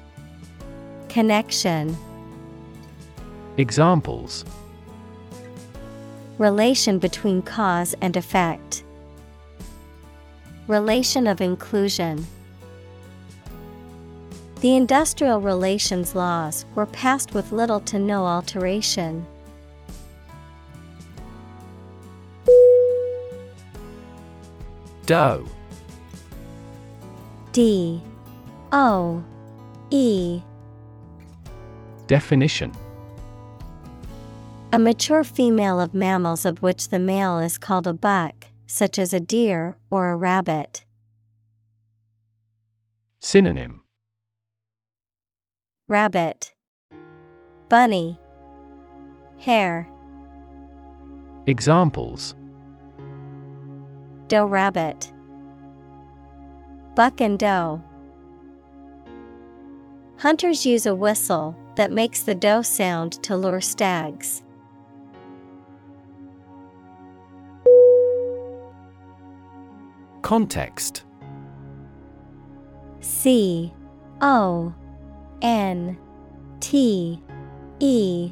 Connection Examples Relation between cause and effect. Relation of inclusion. The industrial relations laws were passed with little to no alteration. Doe D O E Definition. A mature female of mammals of which the male is called a buck, such as a deer or a rabbit. Synonym. Rabbit, Bunny, Hare, Examples. Doe rabbit, Buck and doe. Hunters use a whistle that makes the doe sound to lure stags. Context. C O N T E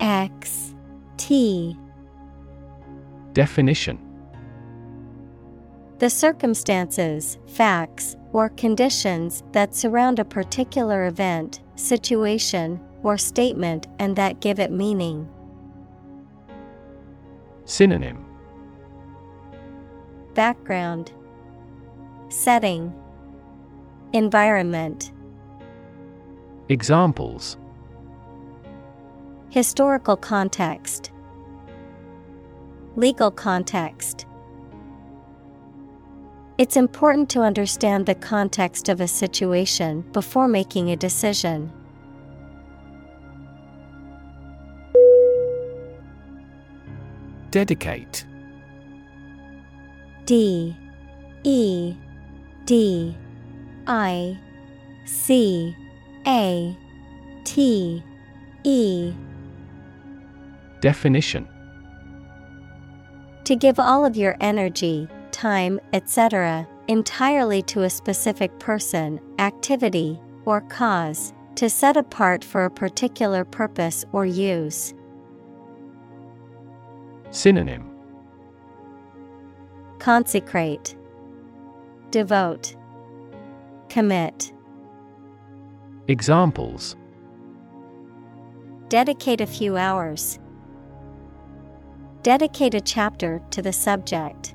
X T. Definition. The circumstances, facts, or conditions that surround a particular event, situation, or statement and that give it meaning. Synonym. Background. Setting. Environment. Examples. Historical context. Legal context It's important to understand the context of a situation before making a decision. Dedicate. D. E. D. I. C. A. T. E. Definition. To give all of your energy, time, etc., entirely to a specific person, activity, or cause, to set apart for a particular purpose or use. Synonym Consecrate, Devote, Commit. Examples Dedicate a few hours. Dedicate a chapter to the subject.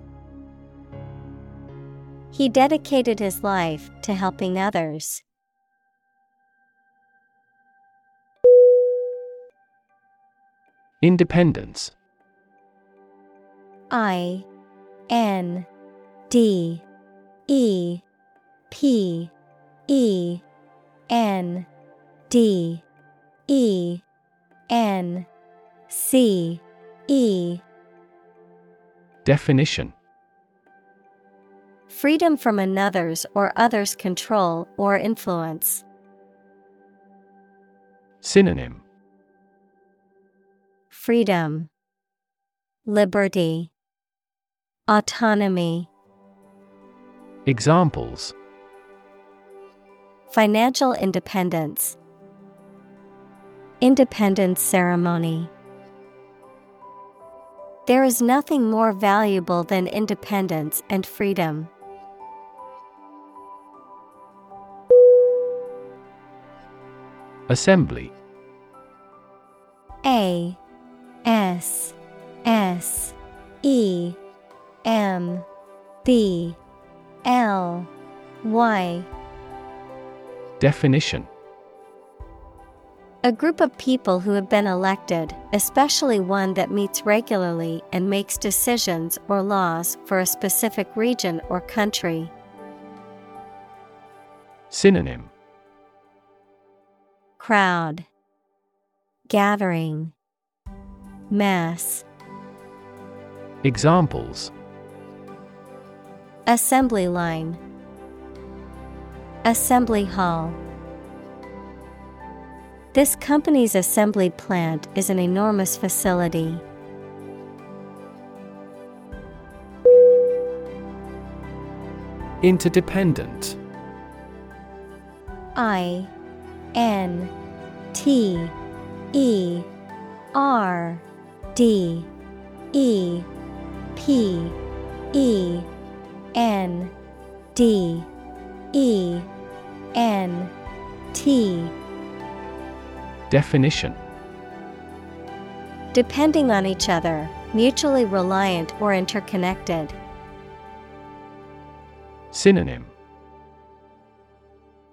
He dedicated his life to helping others. Independence. I N D E P E N D E N C E. Definition Freedom from another's or others' control or influence. Synonym Freedom, Liberty, Autonomy, Examples Financial independence, Independence ceremony. There is nothing more valuable than independence and freedom. Assembly. A S S E M B L Y. Definition. A group of people who have been elected, especially one that meets regularly and makes decisions or laws for a specific region or country. Synonym Crowd, Gathering, Mass. Examples Assembly line, Assembly hall. This company's assembly plant is an enormous facility. Interdependent. I N T E R D E P E N D E N T. Definition. Depending on each other, mutually reliant or interconnected. Synonym.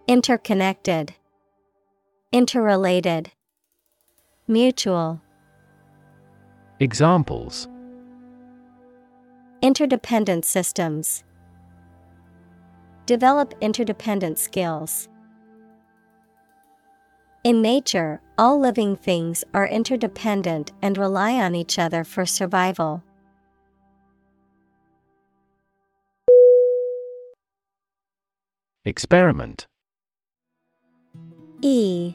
Interconnected, Interrelated, Mutual. Examples Interdependent systems. Develop interdependent skills. In nature, all living things are interdependent and rely on each other for survival. Experiment E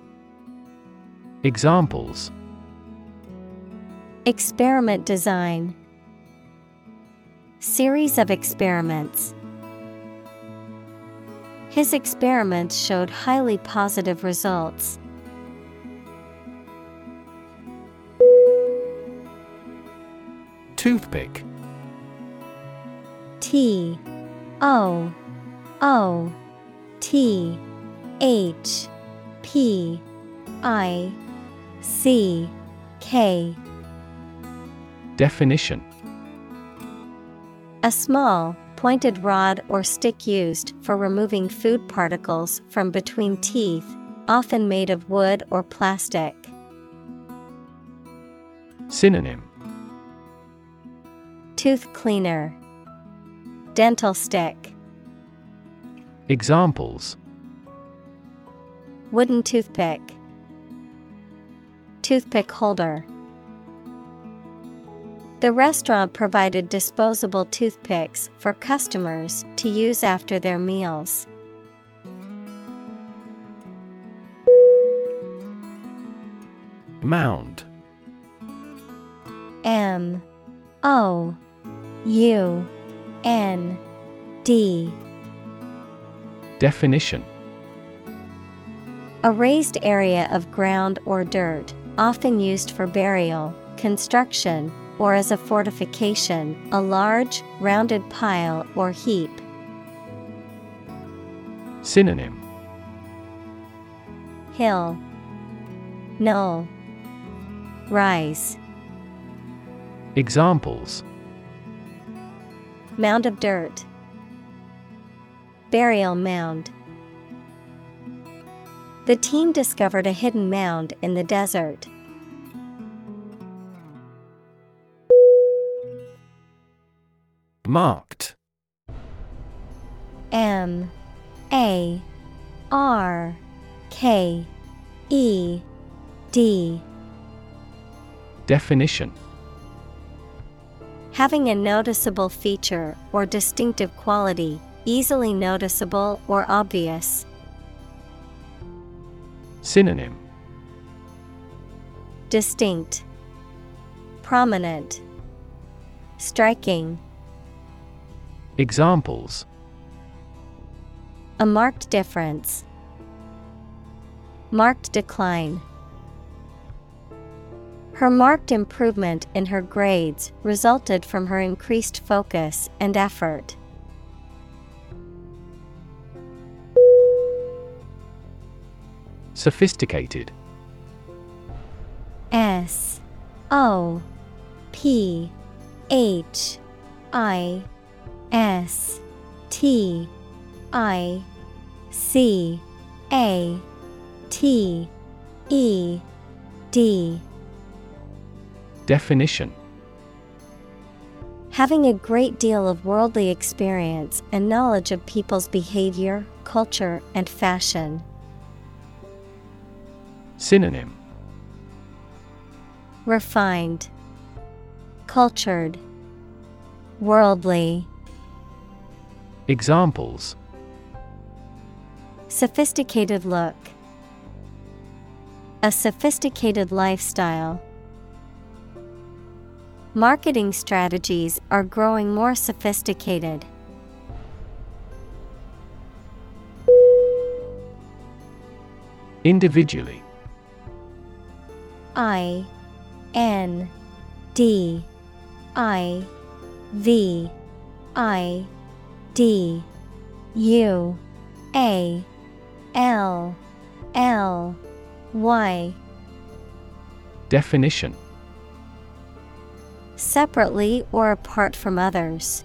Examples Experiment design, Series of experiments. His experiments showed highly positive results. Toothpick T O O T H P I C K. Definition. A small, pointed rod or stick used for removing food particles from between teeth, often made of wood or plastic. Synonym. Tooth cleaner, Dental stick, Examples. Wooden toothpick, Toothpick holder. The restaurant provided disposable toothpicks for customers to use after their meals. Mound. M. O. U. N. D. Definition. A raised area of ground or dirt, often used for burial, construction, or as a fortification, a large, rounded pile or heap. Synonym Hill, Knoll, Rise. Examples Mound of dirt. Burial mound. The team discovered a hidden mound in the desert. Marked. M. A. R. K. E. D. Definition. Having a noticeable feature or distinctive quality, easily noticeable or obvious. Synonym Distinct, Prominent, Striking. Examples A marked difference. Marked decline. Her marked improvement in her grades resulted from her increased focus and effort. Sophisticated. S O P H I S T I C A T E D. Definition. Having a great deal of worldly experience and knowledge of people's behavior, culture, and fashion. Synonym Refined, Cultured, Worldly. Examples Sophisticated look, A sophisticated lifestyle. Marketing strategies are growing more sophisticated. Individually I N D I V I D U A L L Y Definition Separately or apart from others.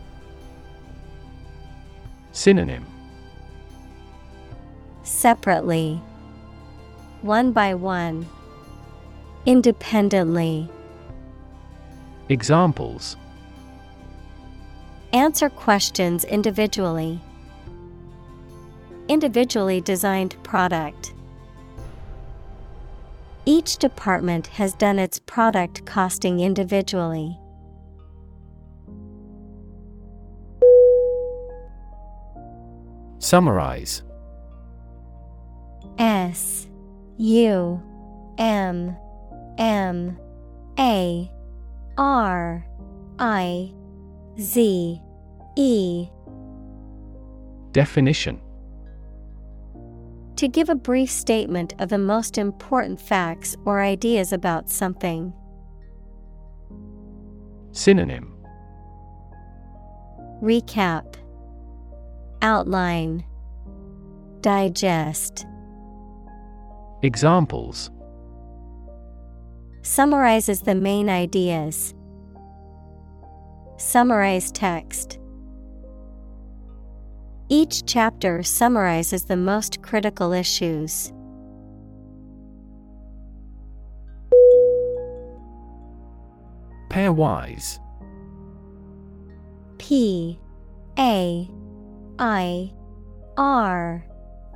Synonym Separately. One by one. Independently. Examples Answer questions individually. Individually designed product. Each department has done its product costing individually. Summarize S U M M A R I Z E. Definition. To give a brief statement of the most important facts or ideas about something. Synonym. Recap. Outline. Digest. Examples Summarizes the main ideas. Summarize text. Each chapter summarizes the most critical issues. Pairwise P A I R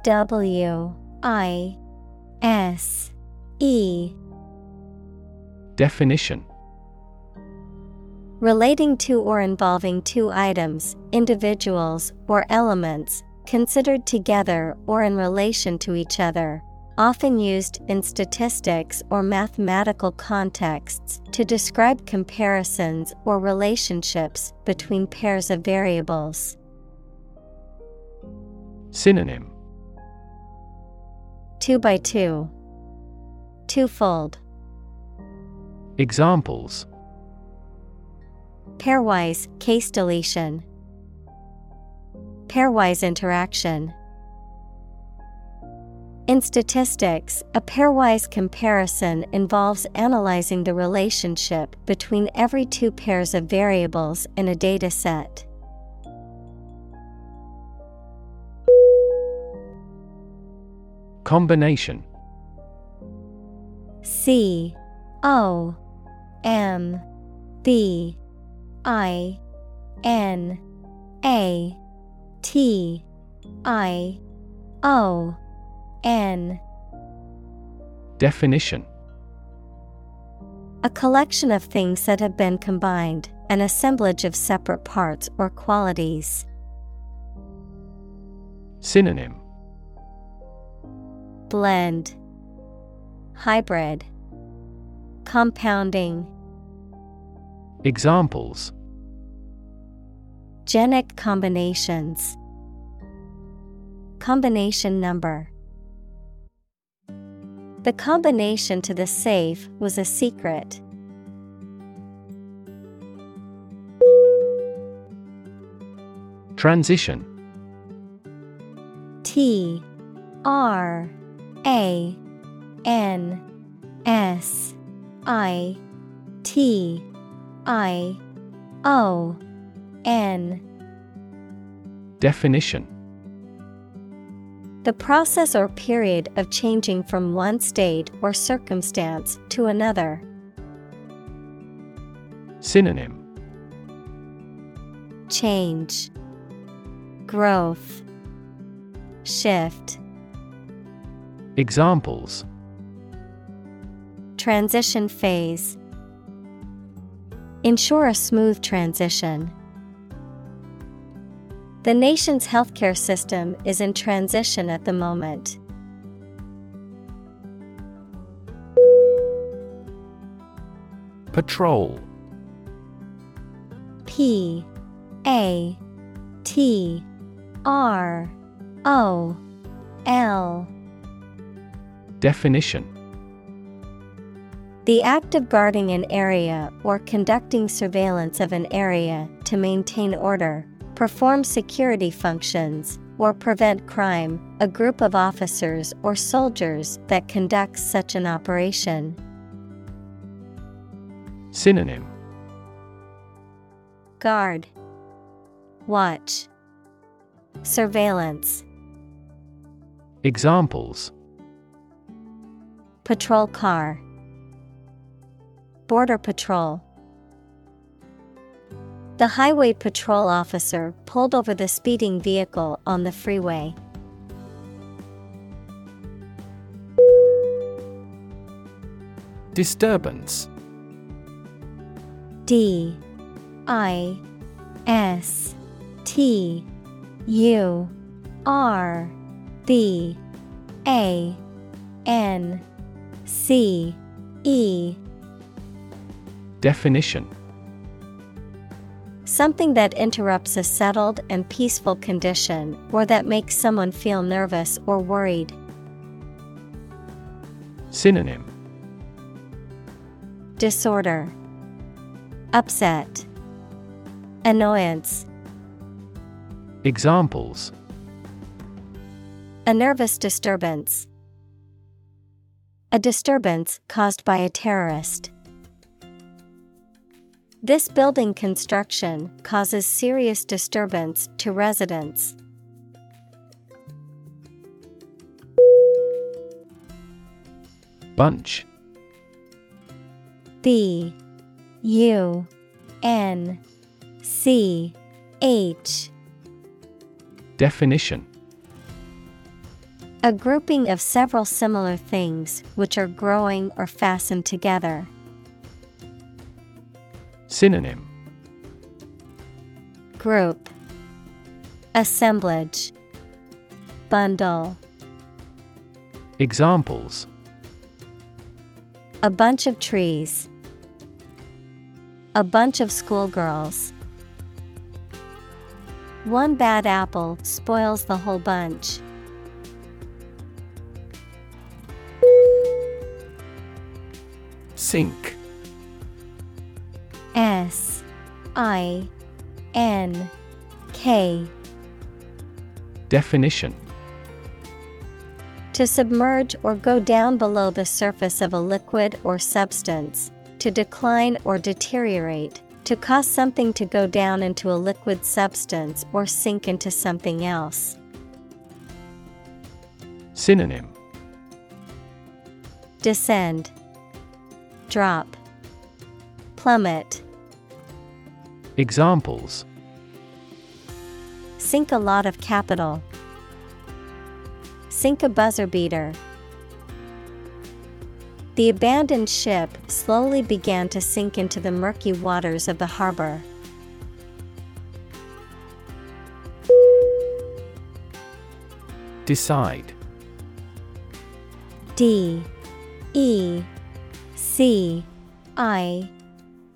W I S E Definition. Relating to or involving two items, individuals, or elements, considered together or in relation to each other, often used in statistics or mathematical contexts to describe comparisons or relationships between pairs of variables. Synonym. Two by two, twofold, Examples pairwise case deletion, pairwise interaction. In statistics, a pairwise comparison involves analyzing the relationship between every two pairs of variables in a data set. Combination C O M B I N A T I O N. Definition. A collection of things that have been combined, an assemblage of separate parts or qualities. Synonym. Blend. Hybrid Compounding. Examples. Genic combinations. Combination number. The combination to the safe was a secret. Transition. T R A N S I T I O N. Definition. The process or period of changing from one state or circumstance to another. Synonym. Change, Growth, Shift. Examples Transition phase. Ensure a smooth transition. The nation's healthcare system is in transition at the moment. Patrol P A T R O L Definition The act of guarding an area or conducting surveillance of an area to maintain order, perform security functions, or prevent crime, a group of officers or soldiers that conducts such an operation. Synonym. Guard, Watch, Surveillance, Examples. Patrol car, Border Patrol. The highway patrol officer pulled over the speeding vehicle on the freeway. Disturbance D I S T U R B A N C E Definition Something that interrupts a settled and peaceful condition or that makes someone feel nervous or worried. Synonym Disorder, Upset, Annoyance, Examples a nervous disturbance. A disturbance caused by a terrorist. This building construction causes serious disturbance to residents. Bunch B U N C H Definition A grouping of several similar things which are growing or fastened together. Synonym Group Assemblage Bundle Examples A bunch of trees. A bunch of schoolgirls. One bad apple spoils the whole bunch. Sink S I N K. Definition. To submerge or go down below the surface of a liquid or substance, to decline or deteriorate, to cause something to go down into a liquid substance or sink into something else. Synonym. Descend, Drop, Plummet. Examples Sink a lot of capital. Sink a buzzer beater. The abandoned ship slowly began to sink into the murky waters of the harbor. Decide D E C I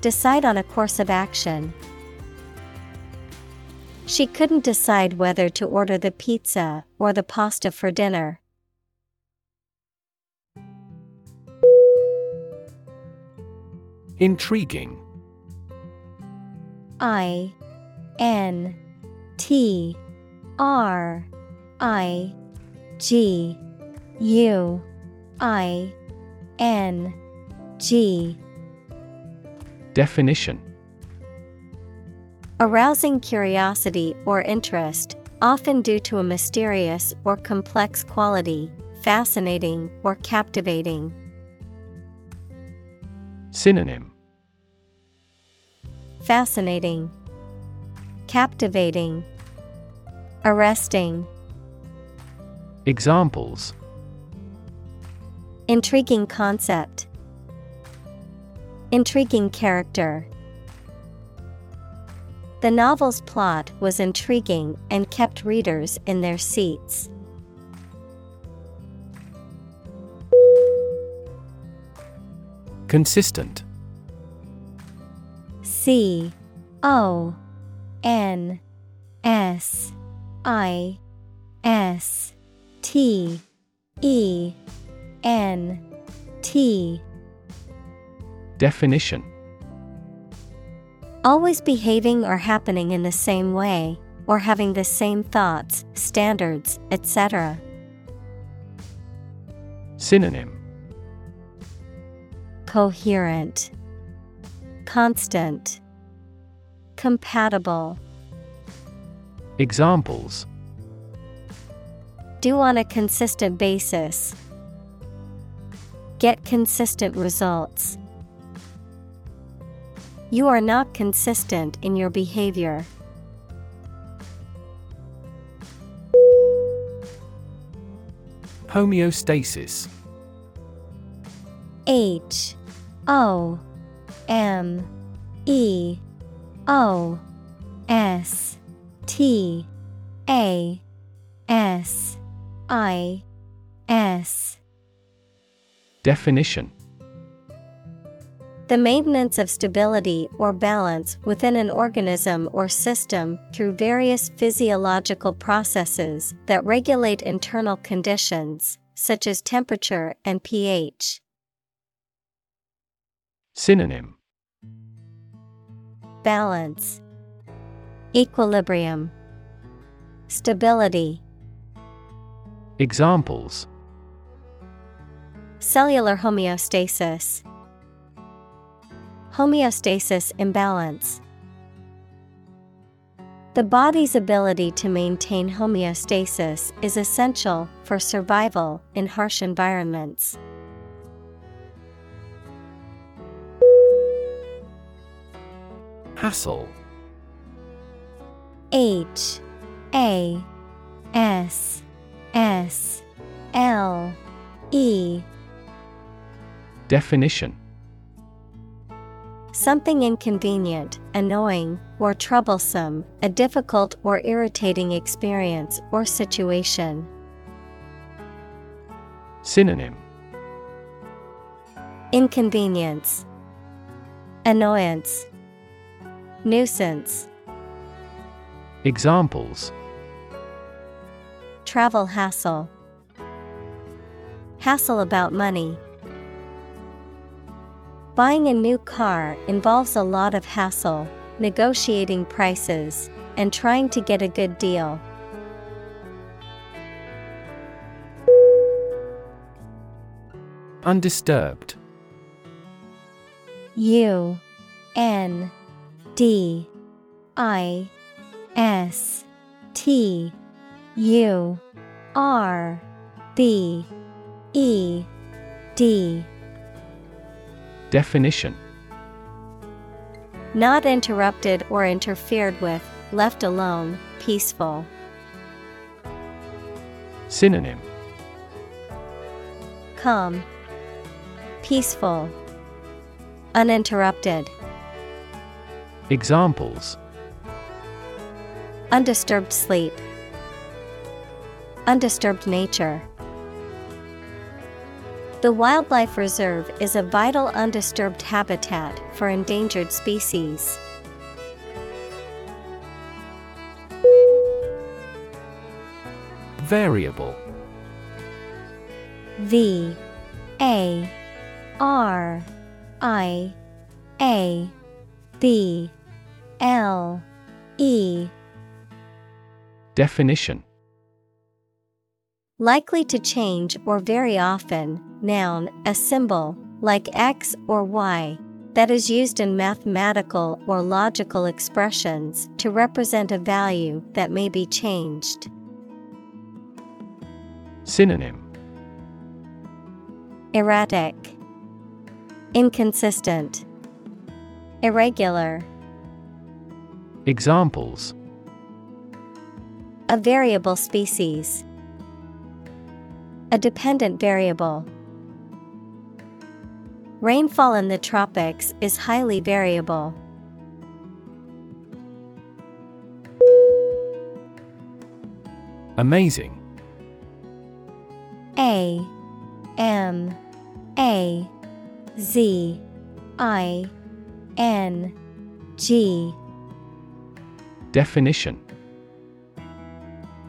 Decide on a course of action. She couldn't decide whether to order the pizza or the pasta for dinner. Intriguing. I N T R I G U I N G Definition. Arousing curiosity or interest, often due to a mysterious or complex quality, fascinating or captivating. Synonym. Fascinating, Captivating, Arresting. Examples. Intriguing concept, Intriguing character. The novel's plot was intriguing and kept readers in their seats. Consistent C O N S I S T E N T Definition Always behaving or happening in the same way, or having the same thoughts, standards, etc. Synonym Coherent, Constant, Compatible. Examples Do on a consistent basis. Get consistent results. You are not consistent in your behavior. Homeostasis. H O M E O S T A S I S. Definition The maintenance of stability or balance within an organism or system through various physiological processes that regulate internal conditions, such as temperature and pH. Synonym Balance, Equilibrium, Stability. Examples Cellular homeostasis. Homeostasis imbalance. The body's ability to maintain homeostasis is essential for survival in harsh environments. Hassle H A S S L E Definition Something inconvenient, annoying, or troublesome, a difficult or irritating experience or situation. Synonym. Inconvenience, Annoyance, Nuisance, Examples. Travel hassle, Hassle about money. Buying a new car involves a lot of hassle, negotiating prices, and trying to get a good deal. Undisturbed U N D I S T U R B E D Definition Not interrupted or interfered with, left alone, peaceful. Synonym Calm, peaceful, uninterrupted. Examples Undisturbed sleep, undisturbed nature. The wildlife reserve is a vital undisturbed habitat for endangered species. Variable. V A R I A B L E. Definition. Likely to change or very often, noun, a symbol, like X or Y, that is used in mathematical or logical expressions to represent a value that may be changed. Synonym Erratic, Inconsistent, Irregular. Examples A variable species. A dependent variable. Rainfall in the tropics is highly variable. Amazing. A M A Z I N G Definition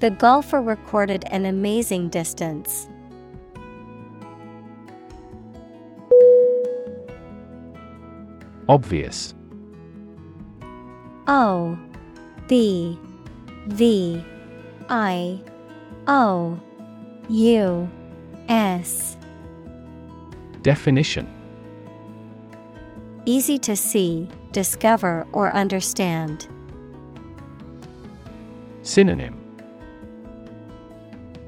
The golfer recorded an amazing distance. Obvious. O B V I O U S. Definition Easy to see, discover, or understand. Synonym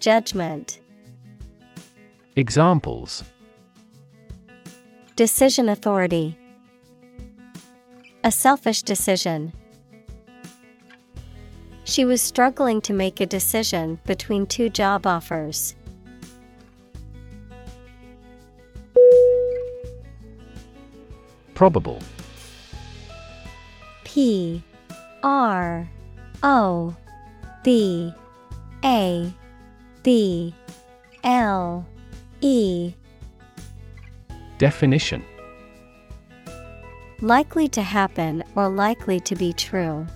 Judgment. Examples. Decision authority. A selfish decision. She was struggling to make a decision between two job offers. Probable. P. R. O. B. A B L E. Definition. Likely to happen or likely to be true.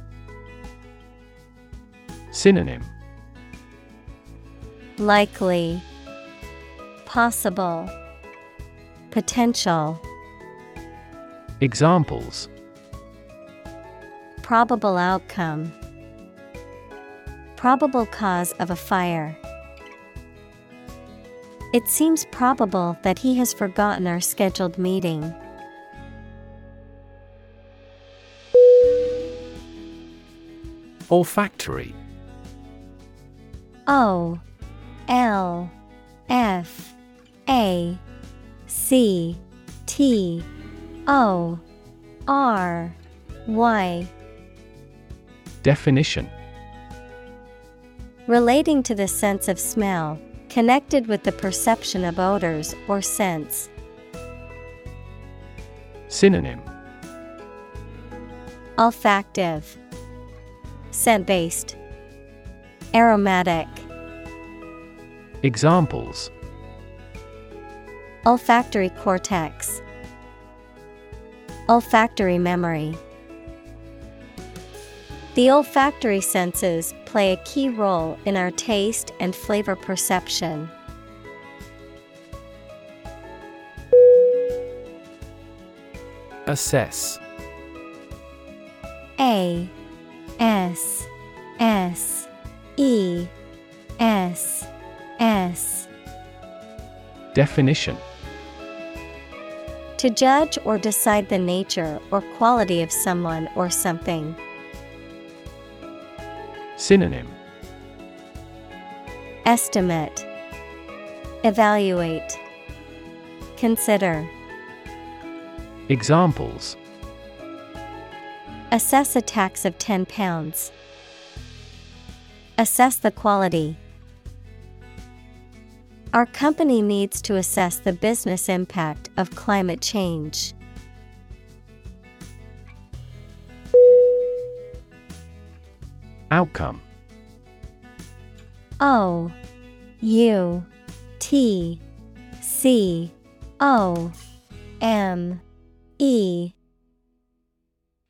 Synonym. Likely. Possible. Potential. Examples. Probable outcome. Probable cause of a fire. It seems probable that he has forgotten our scheduled meeting. Olfactory. O L F A C T O R Y. Definition. Relating to the sense of smell, connected with the perception of odors or scents. Synonym Olfactive, scent based, aromatic. Examples Olfactory cortex, Olfactory memory. The olfactory senses play a key role in our taste and flavor perception. Assess A S S E S S Definition To judge or decide the nature or quality of someone or something. Synonym Estimate Evaluate Consider Examples Assess a tax of £10. Assess the quality. Our company needs to assess the business impact of climate change. Outcome. O U T C O M E.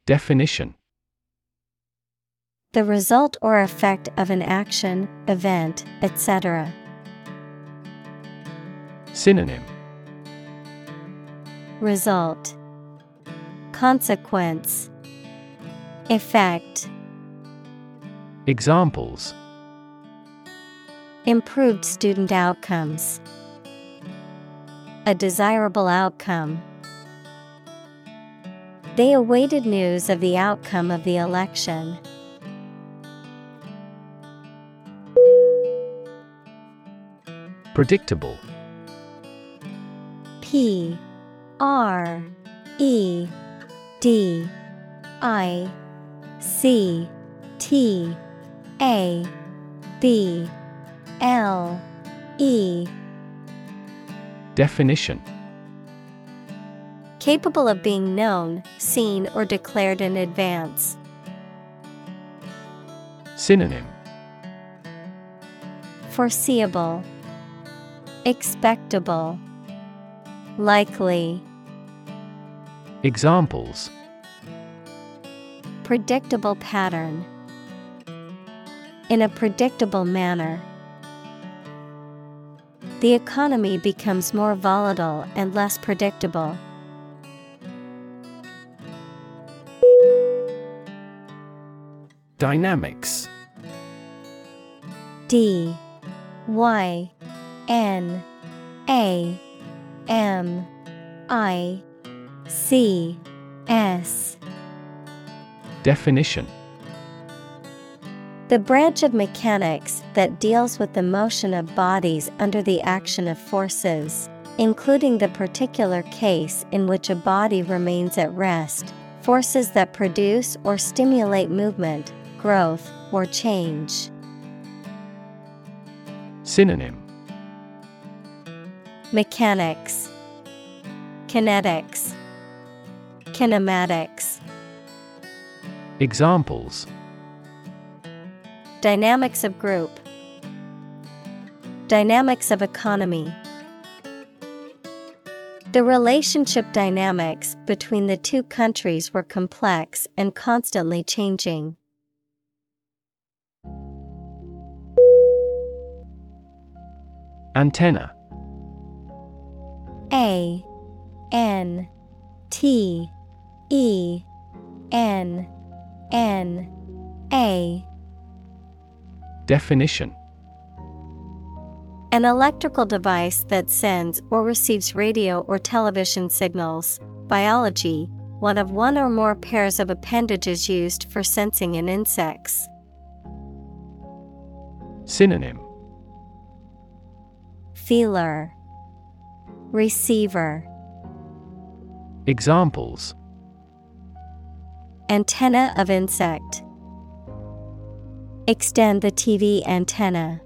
Definition. The result or effect of an action, event, etc. Synonym. Result. Consequence. Effect Examples Improved student outcomes. A desirable outcome. They awaited news of the outcome of the election. Predictable P R E D I C T A B L E. Definition. Capable of being known, seen, or declared in advance. Synonym. Foreseeable, Expectable, Likely, Examples. Predictable pattern. In a predictable manner. The economy becomes more volatile and less predictable. Dynamics. D. Y. N. A. M. I. C. S. Definition The branch of mechanics that deals with the motion of bodies under the action of forces, including the particular case in which a body remains at rest, forces that produce or stimulate movement, growth, or change. Synonym. Mechanics, Kinetics, Kinematics, Examples Dynamics of group, Dynamics of economy. The relationship dynamics between the two countries were complex and constantly changing. Antenna A N T E N N A Definition An electrical device that sends or receives radio or television signals. Biology One of one or more pairs of appendages used for sensing in insects. Synonym Feeler Receiver Examples Antenna of insect. Extend the TV antenna.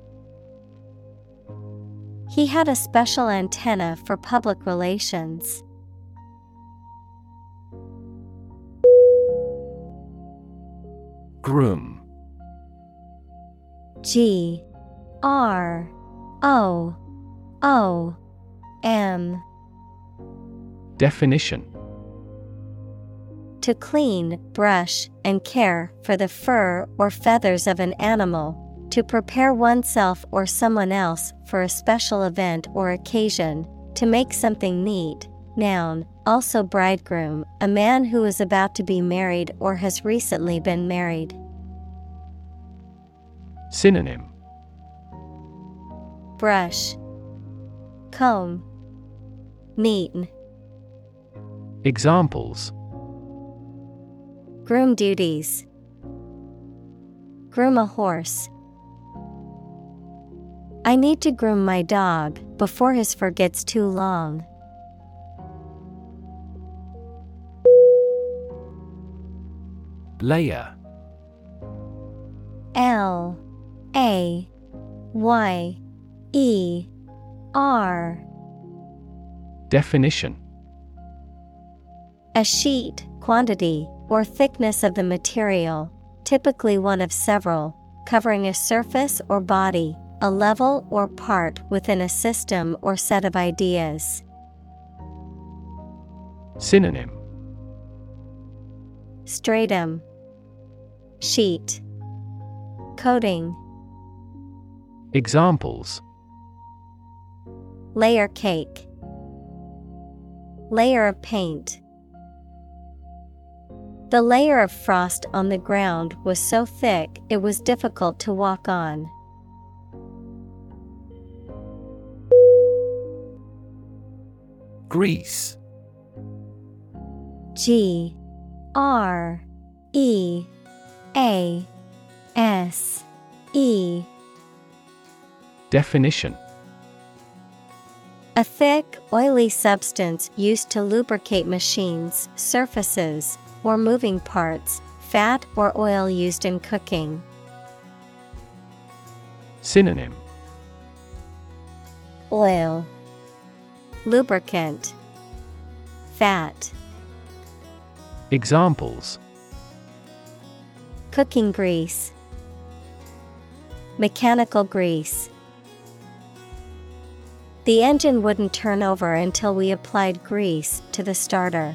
He had a special antenna for public relations. Groom G R O O M Definition To clean, brush, and care for the fur or feathers of an animal, to prepare oneself or someone else for a special event or occasion, to make something neat. Noun, also bridegroom, a man who is about to be married or has recently been married. Synonym Brush, Comb, Neaten. Examples Groom duties. Groom a horse. I need to groom my dog before his fur gets too long. Layer L A Y E R Definition A sheet, quantity, or thickness of the material, typically one of several, covering a surface or body, a level or part within a system or set of ideas. Synonym. Stratum. Sheet. Coating. Examples. Layer cake. Layer of paint The layer of frost on the ground was so thick it was difficult to walk on. Grease G R E A S E. Definition. A thick, oily substance used to lubricate machines, surfaces, or moving parts, fat or oil used in cooking. Synonym Oil, Lubricant, Fat. Examples Cooking grease, Mechanical grease. The engine wouldn't turn over until we applied grease to the starter.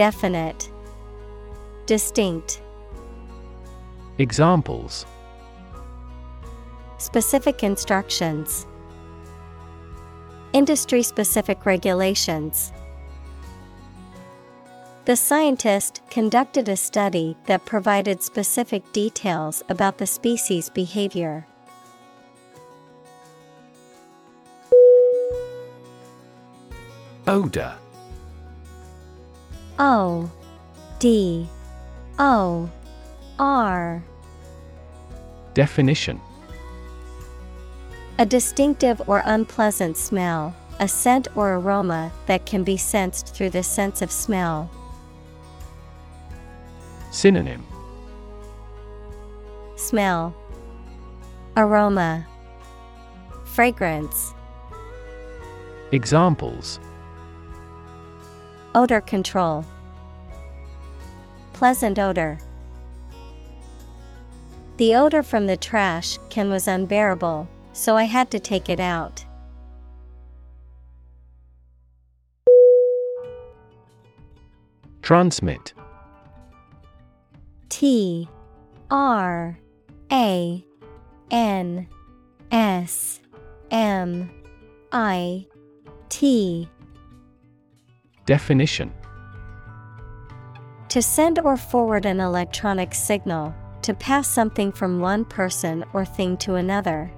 Definite, Distinct. Examples Specific instructions. Industry specific regulations. The scientist conducted a study that provided specific details about the species' behavior. Odor O D O R Definition. A distinctive or unpleasant smell, a scent or aroma that can be sensed through the sense of smell. Synonym. Smell, Aroma, Fragrance. Examples Odor control. Pleasant odor. The odor from the trash can was unbearable, so I had to take it out. Transmit T R A N S M I T Definition To send or forward an electronic signal, to pass something from one person or thing to another.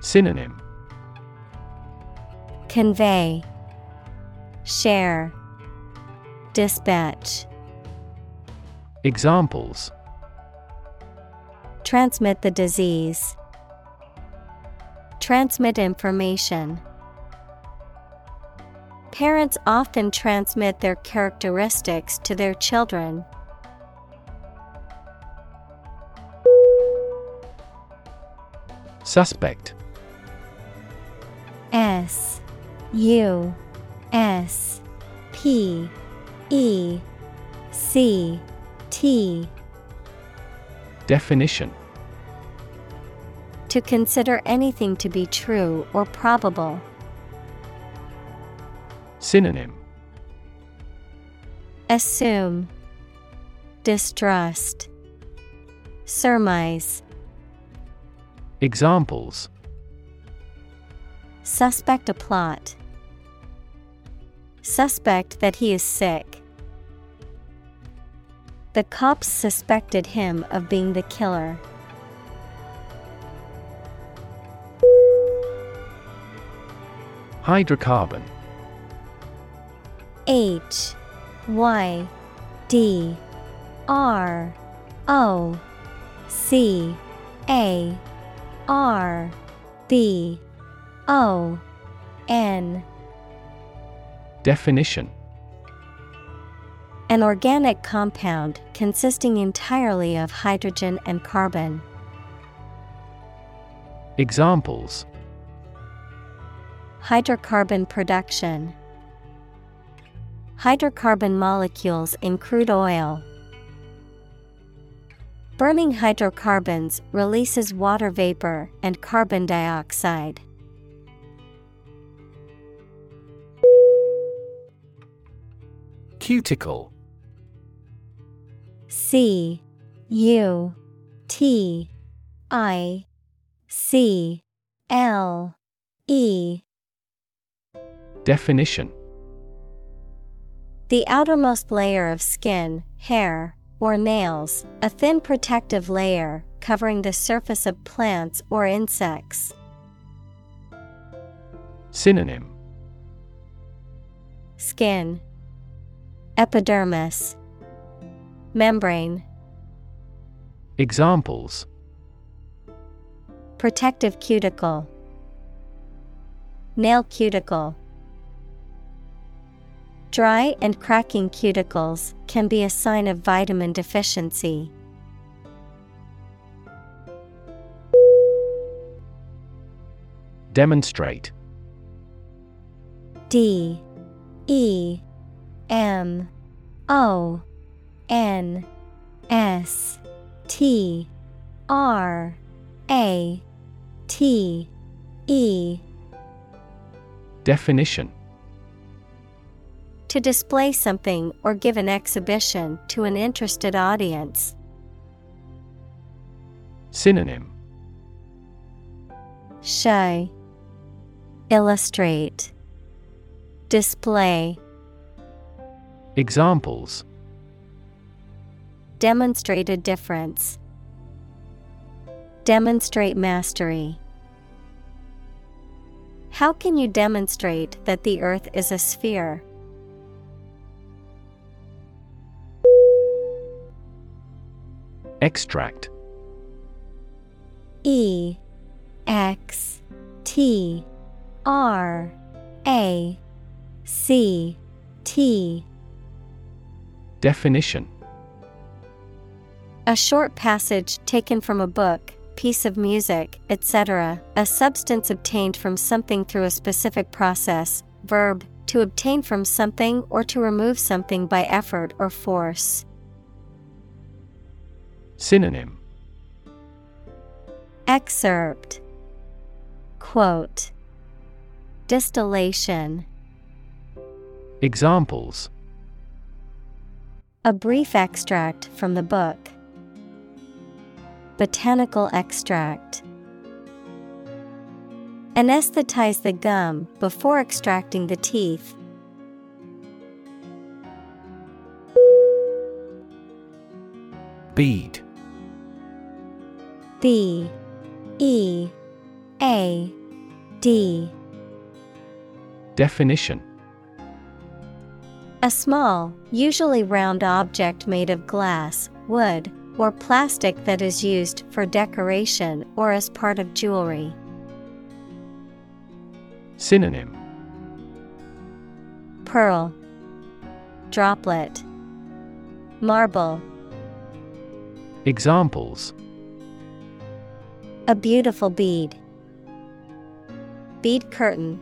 Synonym Convey, Share, Dispatch. Examples Transmit the disease. Transmit information. Parents often transmit their characteristics to their children. Suspect S U S P E C T Definition To consider anything to be true or probable. Synonym Assume Distrust Surmise Examples Suspect a plot. Suspect that he is sick. The cops suspected him of being the killer. Hydrocarbon H Y D R O C A R B O N Definition An organic compound consisting entirely of hydrogen and carbon. Examples Hydrocarbon production. Hydrocarbon molecules in crude oil. Burning hydrocarbons releases water vapor and carbon dioxide. Cuticle C U T I C L E Definition The outermost layer of skin, hair, or nails, a thin protective layer covering the surface of plants or insects. Synonym. Skin, Epidermis, Membrane, Examples. Protective cuticle, Nail cuticle. Dry and cracking cuticles can be a sign of vitamin deficiency. Demonstrate. D. E. M. O. N. S. T. R. A. T. E. Definition To display something or give an exhibition to an interested audience. Synonym Show Illustrate Display Examples Demonstrate a difference. Demonstrate mastery. How can you demonstrate that the earth is a sphere? Extract E X T R A C T Definition A short passage taken from a book, piece of music, etc., a substance obtained from something through a specific process, verb, to obtain from something or to remove something by effort or force. Synonym Excerpt Quote Distillation Examples A brief extract from the book. Botanical extract. Anesthetize the gum before extracting the teeth. Bead B E A D. Definition. A small, usually round object made of glass, wood, or plastic that is used for decoration or as part of jewelry. Synonym. Pearl, Droplet, Marble. Examples A beautiful bead. Bead curtain.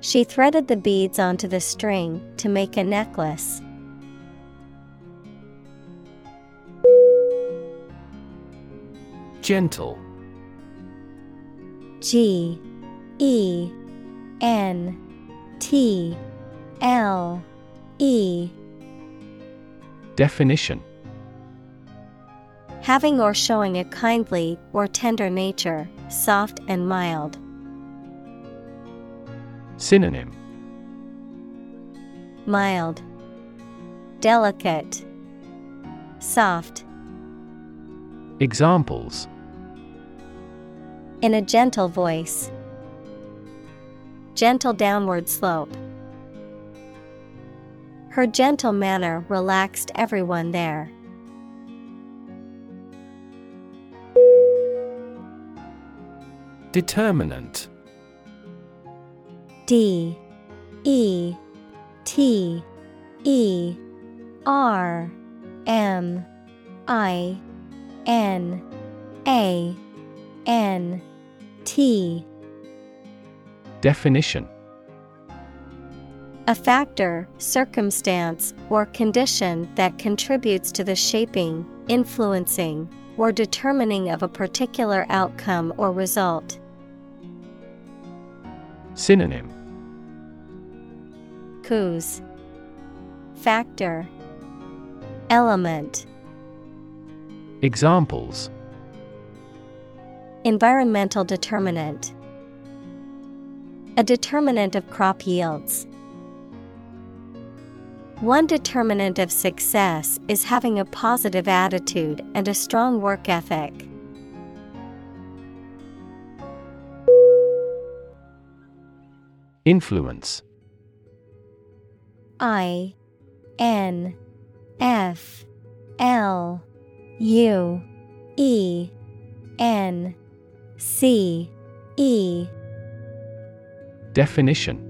She threaded the beads onto the string to make a necklace. Gentle G E N T L E Definition Having or showing a kindly or tender nature, soft and mild. Synonym Mild, Delicate, Soft. Examples In a gentle voice. Gentle downward slope. Her gentle manner relaxed everyone there. Determinant. D E T E R M I N A N T. Definition. A factor, circumstance, or condition that contributes to the shaping, influencing, or determining of a particular outcome or result. Synonym. Cause. Factor. Element. Examples. Environmental determinant. A determinant of crop yields. One determinant of success is having a positive attitude and a strong work ethic. Influence. I N F L U E N C E. Definition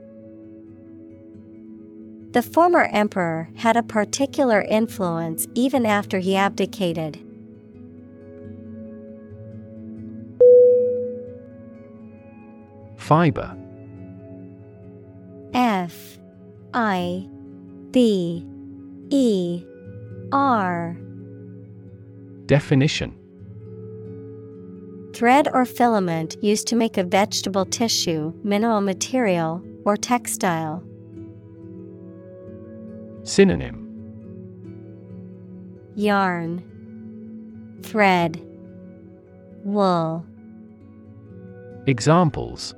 The former emperor had a particular influence even after he abdicated. Fiber. F. I. B. E. R. Definition. Thread or filament used to make a vegetable tissue, mineral material, or textile. Synonym Yarn, Thread, Wool. Examples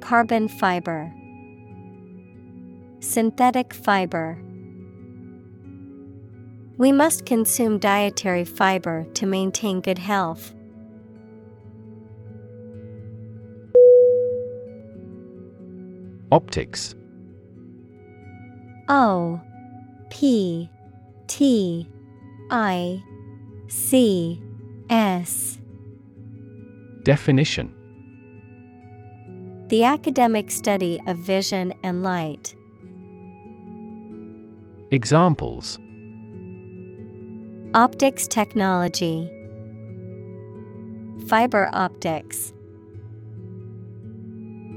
Carbon fiber, Synthetic fiber. We must consume dietary fiber to maintain good health. Optics O P T I C S Definition The academic study of vision and light. Examples Optics technology, Fiber optics.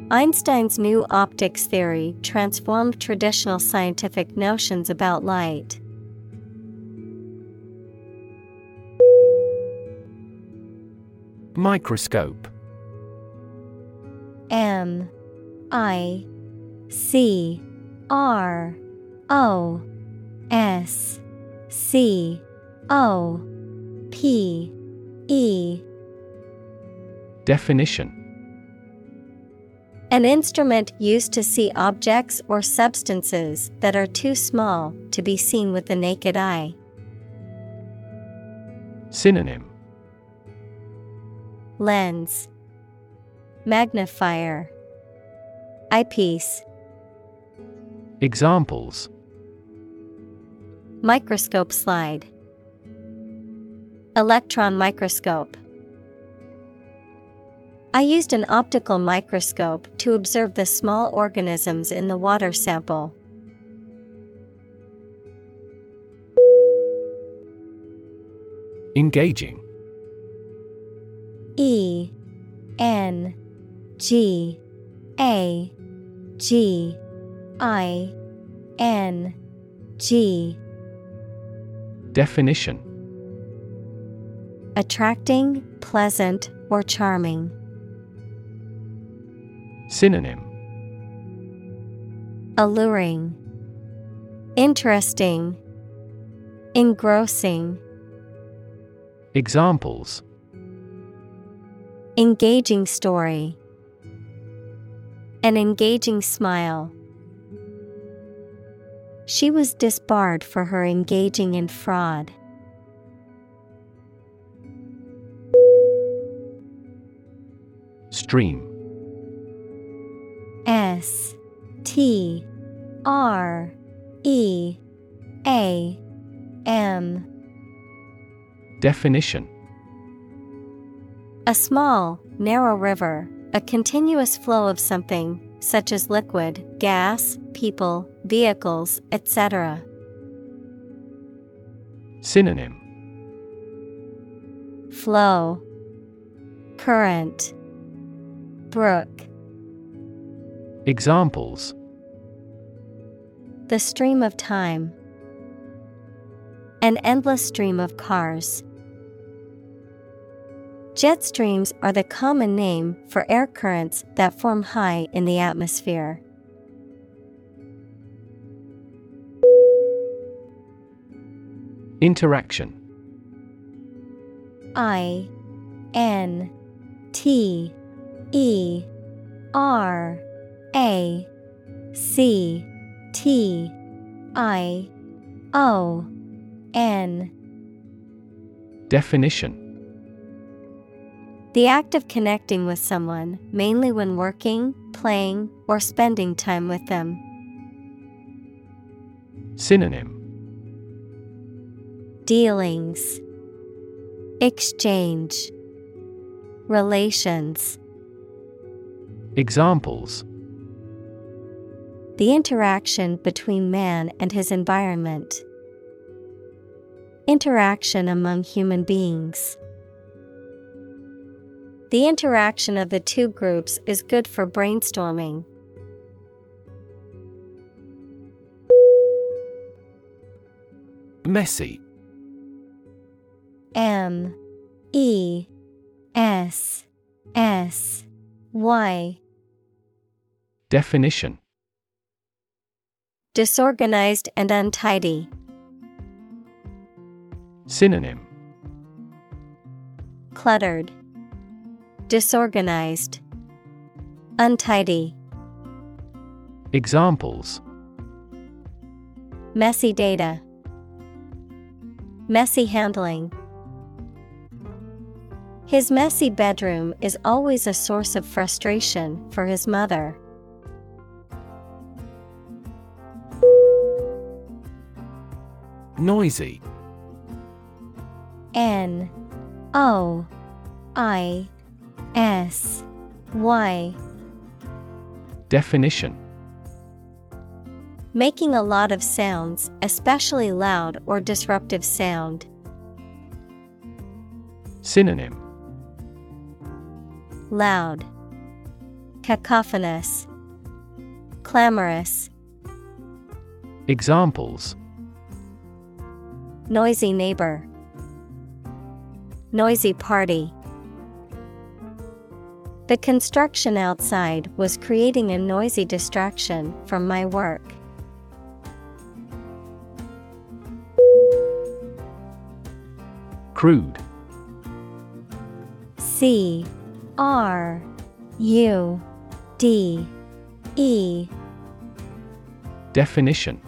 Einstein's new optics theory transformed traditional scientific notions about light. Microscope. M. I. C. R. O. S. C. O. P. E. Definition An instrument used to see objects or substances that are too small to be seen with the naked eye. Synonym. Lens. Magnifier. Eyepiece. Examples. Microscope slide. Electron microscope I used an optical microscope to observe the small organisms in the water sample. Engaging E N G A G I N G Definition Attracting, pleasant, or charming. Synonym Alluring, Interesting, Engrossing. Examples Engaging story. An engaging smile. She was disbarred for her engaging in fraud. Stream S T R E A M. Definition. A small, narrow river, a continuous flow of something, such as liquid, gas, people, vehicles, etc. Synonym. Flow. Current. Brook Examples The stream of time. An endless stream of cars. Jet streams are the common name for air currents that form high in the atmosphere. Interaction I N T E R A C T I O N. Definition. The act of connecting with someone, mainly when working, playing, or spending time with them. Synonym. Dealings, Exchange, Relations. Examples The interaction between man and his environment. Interaction among human beings. The interaction of the two groups is good for brainstorming. Messy. M. E. S. S. Y. Definition Disorganized and untidy. Synonym Cluttered. Disorganized. Untidy. Examples Messy data. Messy handling. His messy bedroom is always a source of frustration for his mother. Noisy N O I S Y. Definition Making a lot of sounds, especially loud or disruptive sound. Synonym Loud. Cacophonous. Clamorous. Examples Noisy neighbor. Noisy party. The construction outside was creating a noisy distraction from my work. Crude. C R U D E Definition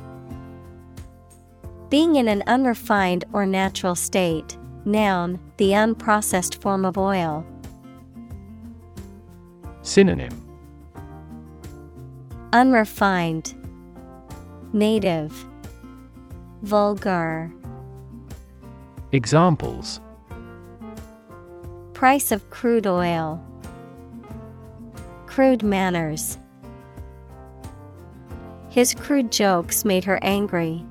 Being in an unrefined or natural state. Noun, the unprocessed form of oil. Synonym Unrefined, Native, Vulgar. Examples Price of crude oil. Crude manners. His crude jokes made her angry.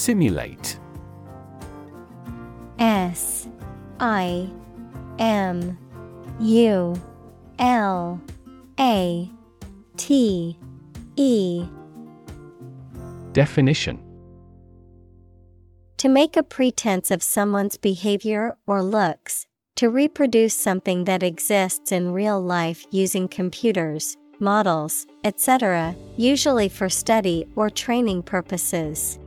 Simulate S I M U L A T E Definition To make a pretense of someone's behavior or looks, to reproduce something that exists in real life using computers, models, etc., usually for study or training purposes.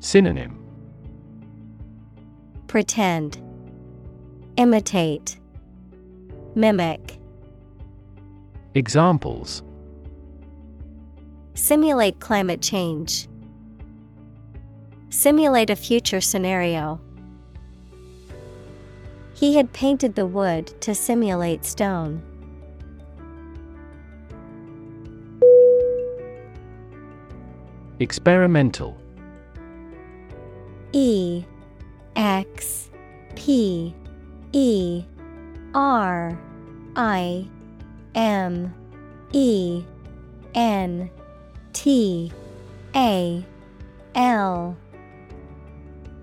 Synonym Pretend, Imitate, Mimic. Examples Simulate climate change. Simulate a future scenario. He had painted the wood to simulate stone. Experimental E X P E R I M E N T A L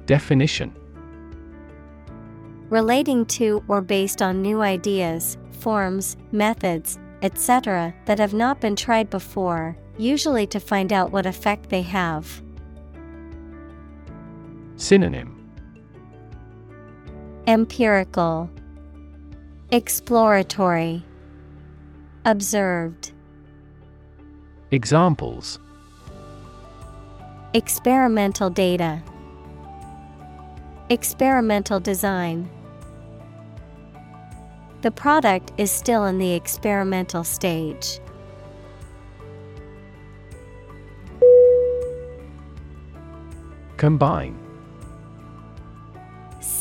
Definition Relating to or based on new ideas, forms, methods, etc., that have not been tried before, usually to find out what effect they have. Synonym Empirical, Exploratory, Observed. Examples Experimental data, Experimental design. The product is still in the experimental stage. Combine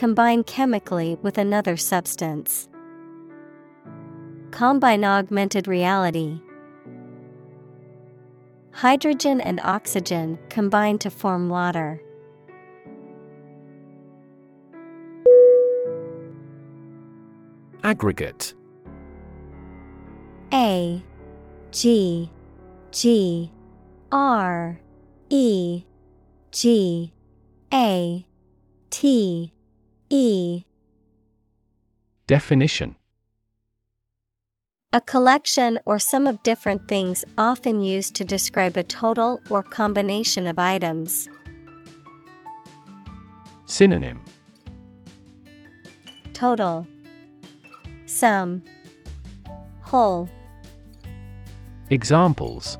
Combine chemically with another substance. Combine augmented reality. Hydrogen and oxygen combine to form water. Aggregate A G G R E G A T E. Definition. A collection or sum of different things often used to describe a total or combination of items. Synonym. Total. Sum. Whole. Examples.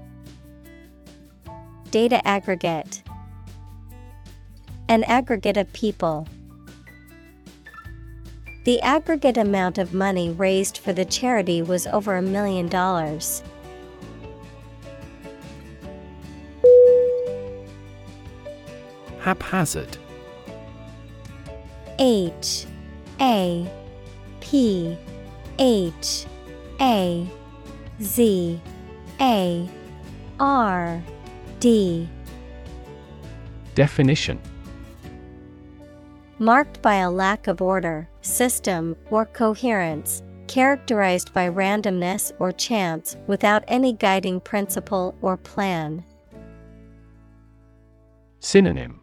Data aggregate. An aggregate of people. The aggregate amount of money raised for the charity was over a million dollars. Haphazard. H A P H A Z A R D. Definition Marked by a lack of order, system, or coherence, characterized by randomness or chance without any guiding principle or plan. Synonym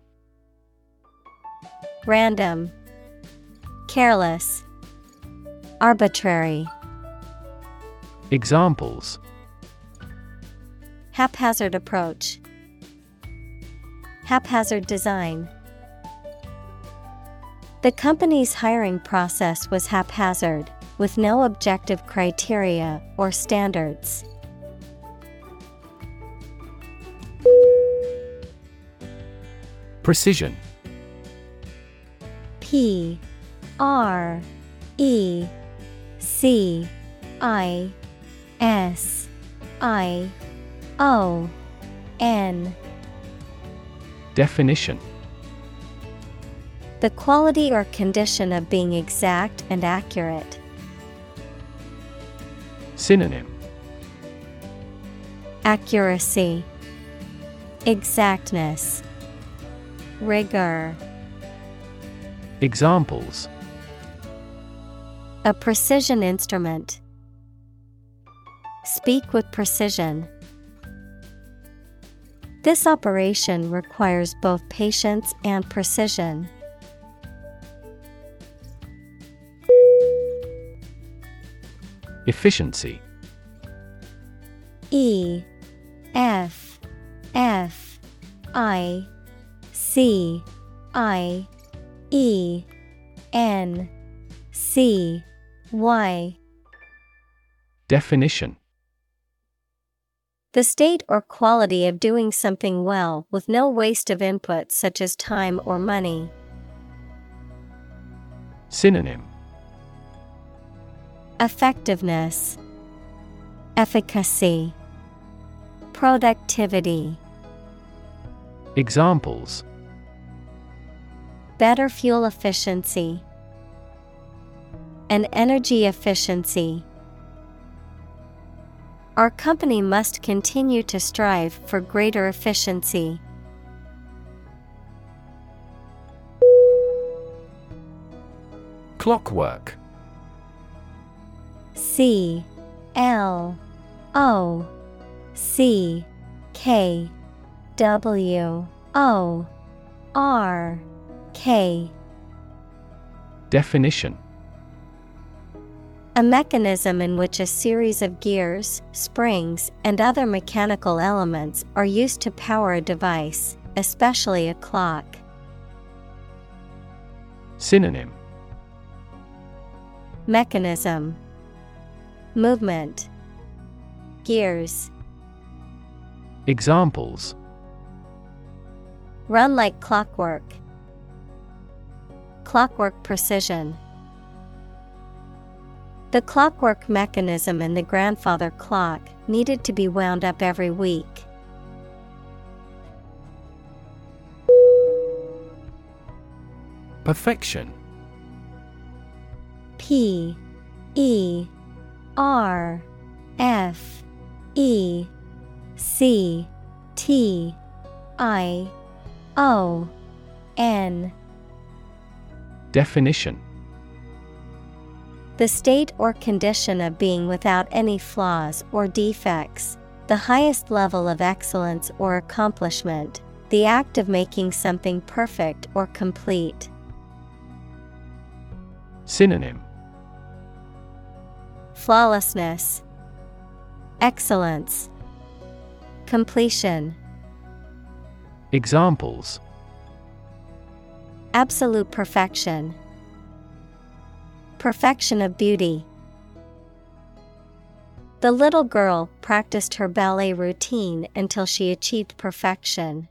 Random, Careless, Arbitrary. Examples Haphazard approach, Haphazard design. The company's hiring process was haphazard, with no objective criteria or standards. Precision. P R E C I S I O N. Definition The quality or condition of being exact and accurate. Synonym Accuracy, Exactness, Rigor. Examples A precision instrument. Speak with precision. This operation requires both patience and precision. Efficiency. E F F I C I E N C Y. Definition. The state or quality of doing something well with no waste of input such as time or money. Synonym Effectiveness, Efficacy, Productivity. Examples Better fuel efficiency, and energy efficiency. Our company must continue to strive for greater efficiency. Clockwork C L O C K W O R K. Definition. A mechanism in which a series of gears, springs, and other mechanical elements are used to power a device, especially a clock. Synonym. Mechanism Movement Gears Examples Run like clockwork. Clockwork precision. The clockwork mechanism in the grandfather clock needed to be wound up every week. Perfection P E R F E C T I O N. Definition. The state or condition of being without any flaws or defects, the highest level of excellence or accomplishment, the act of making something perfect or complete. Synonym Flawlessness, Excellence, Completion. Examples Absolute perfection. Perfection of beauty. The little girl practiced her ballet routine until she achieved perfection.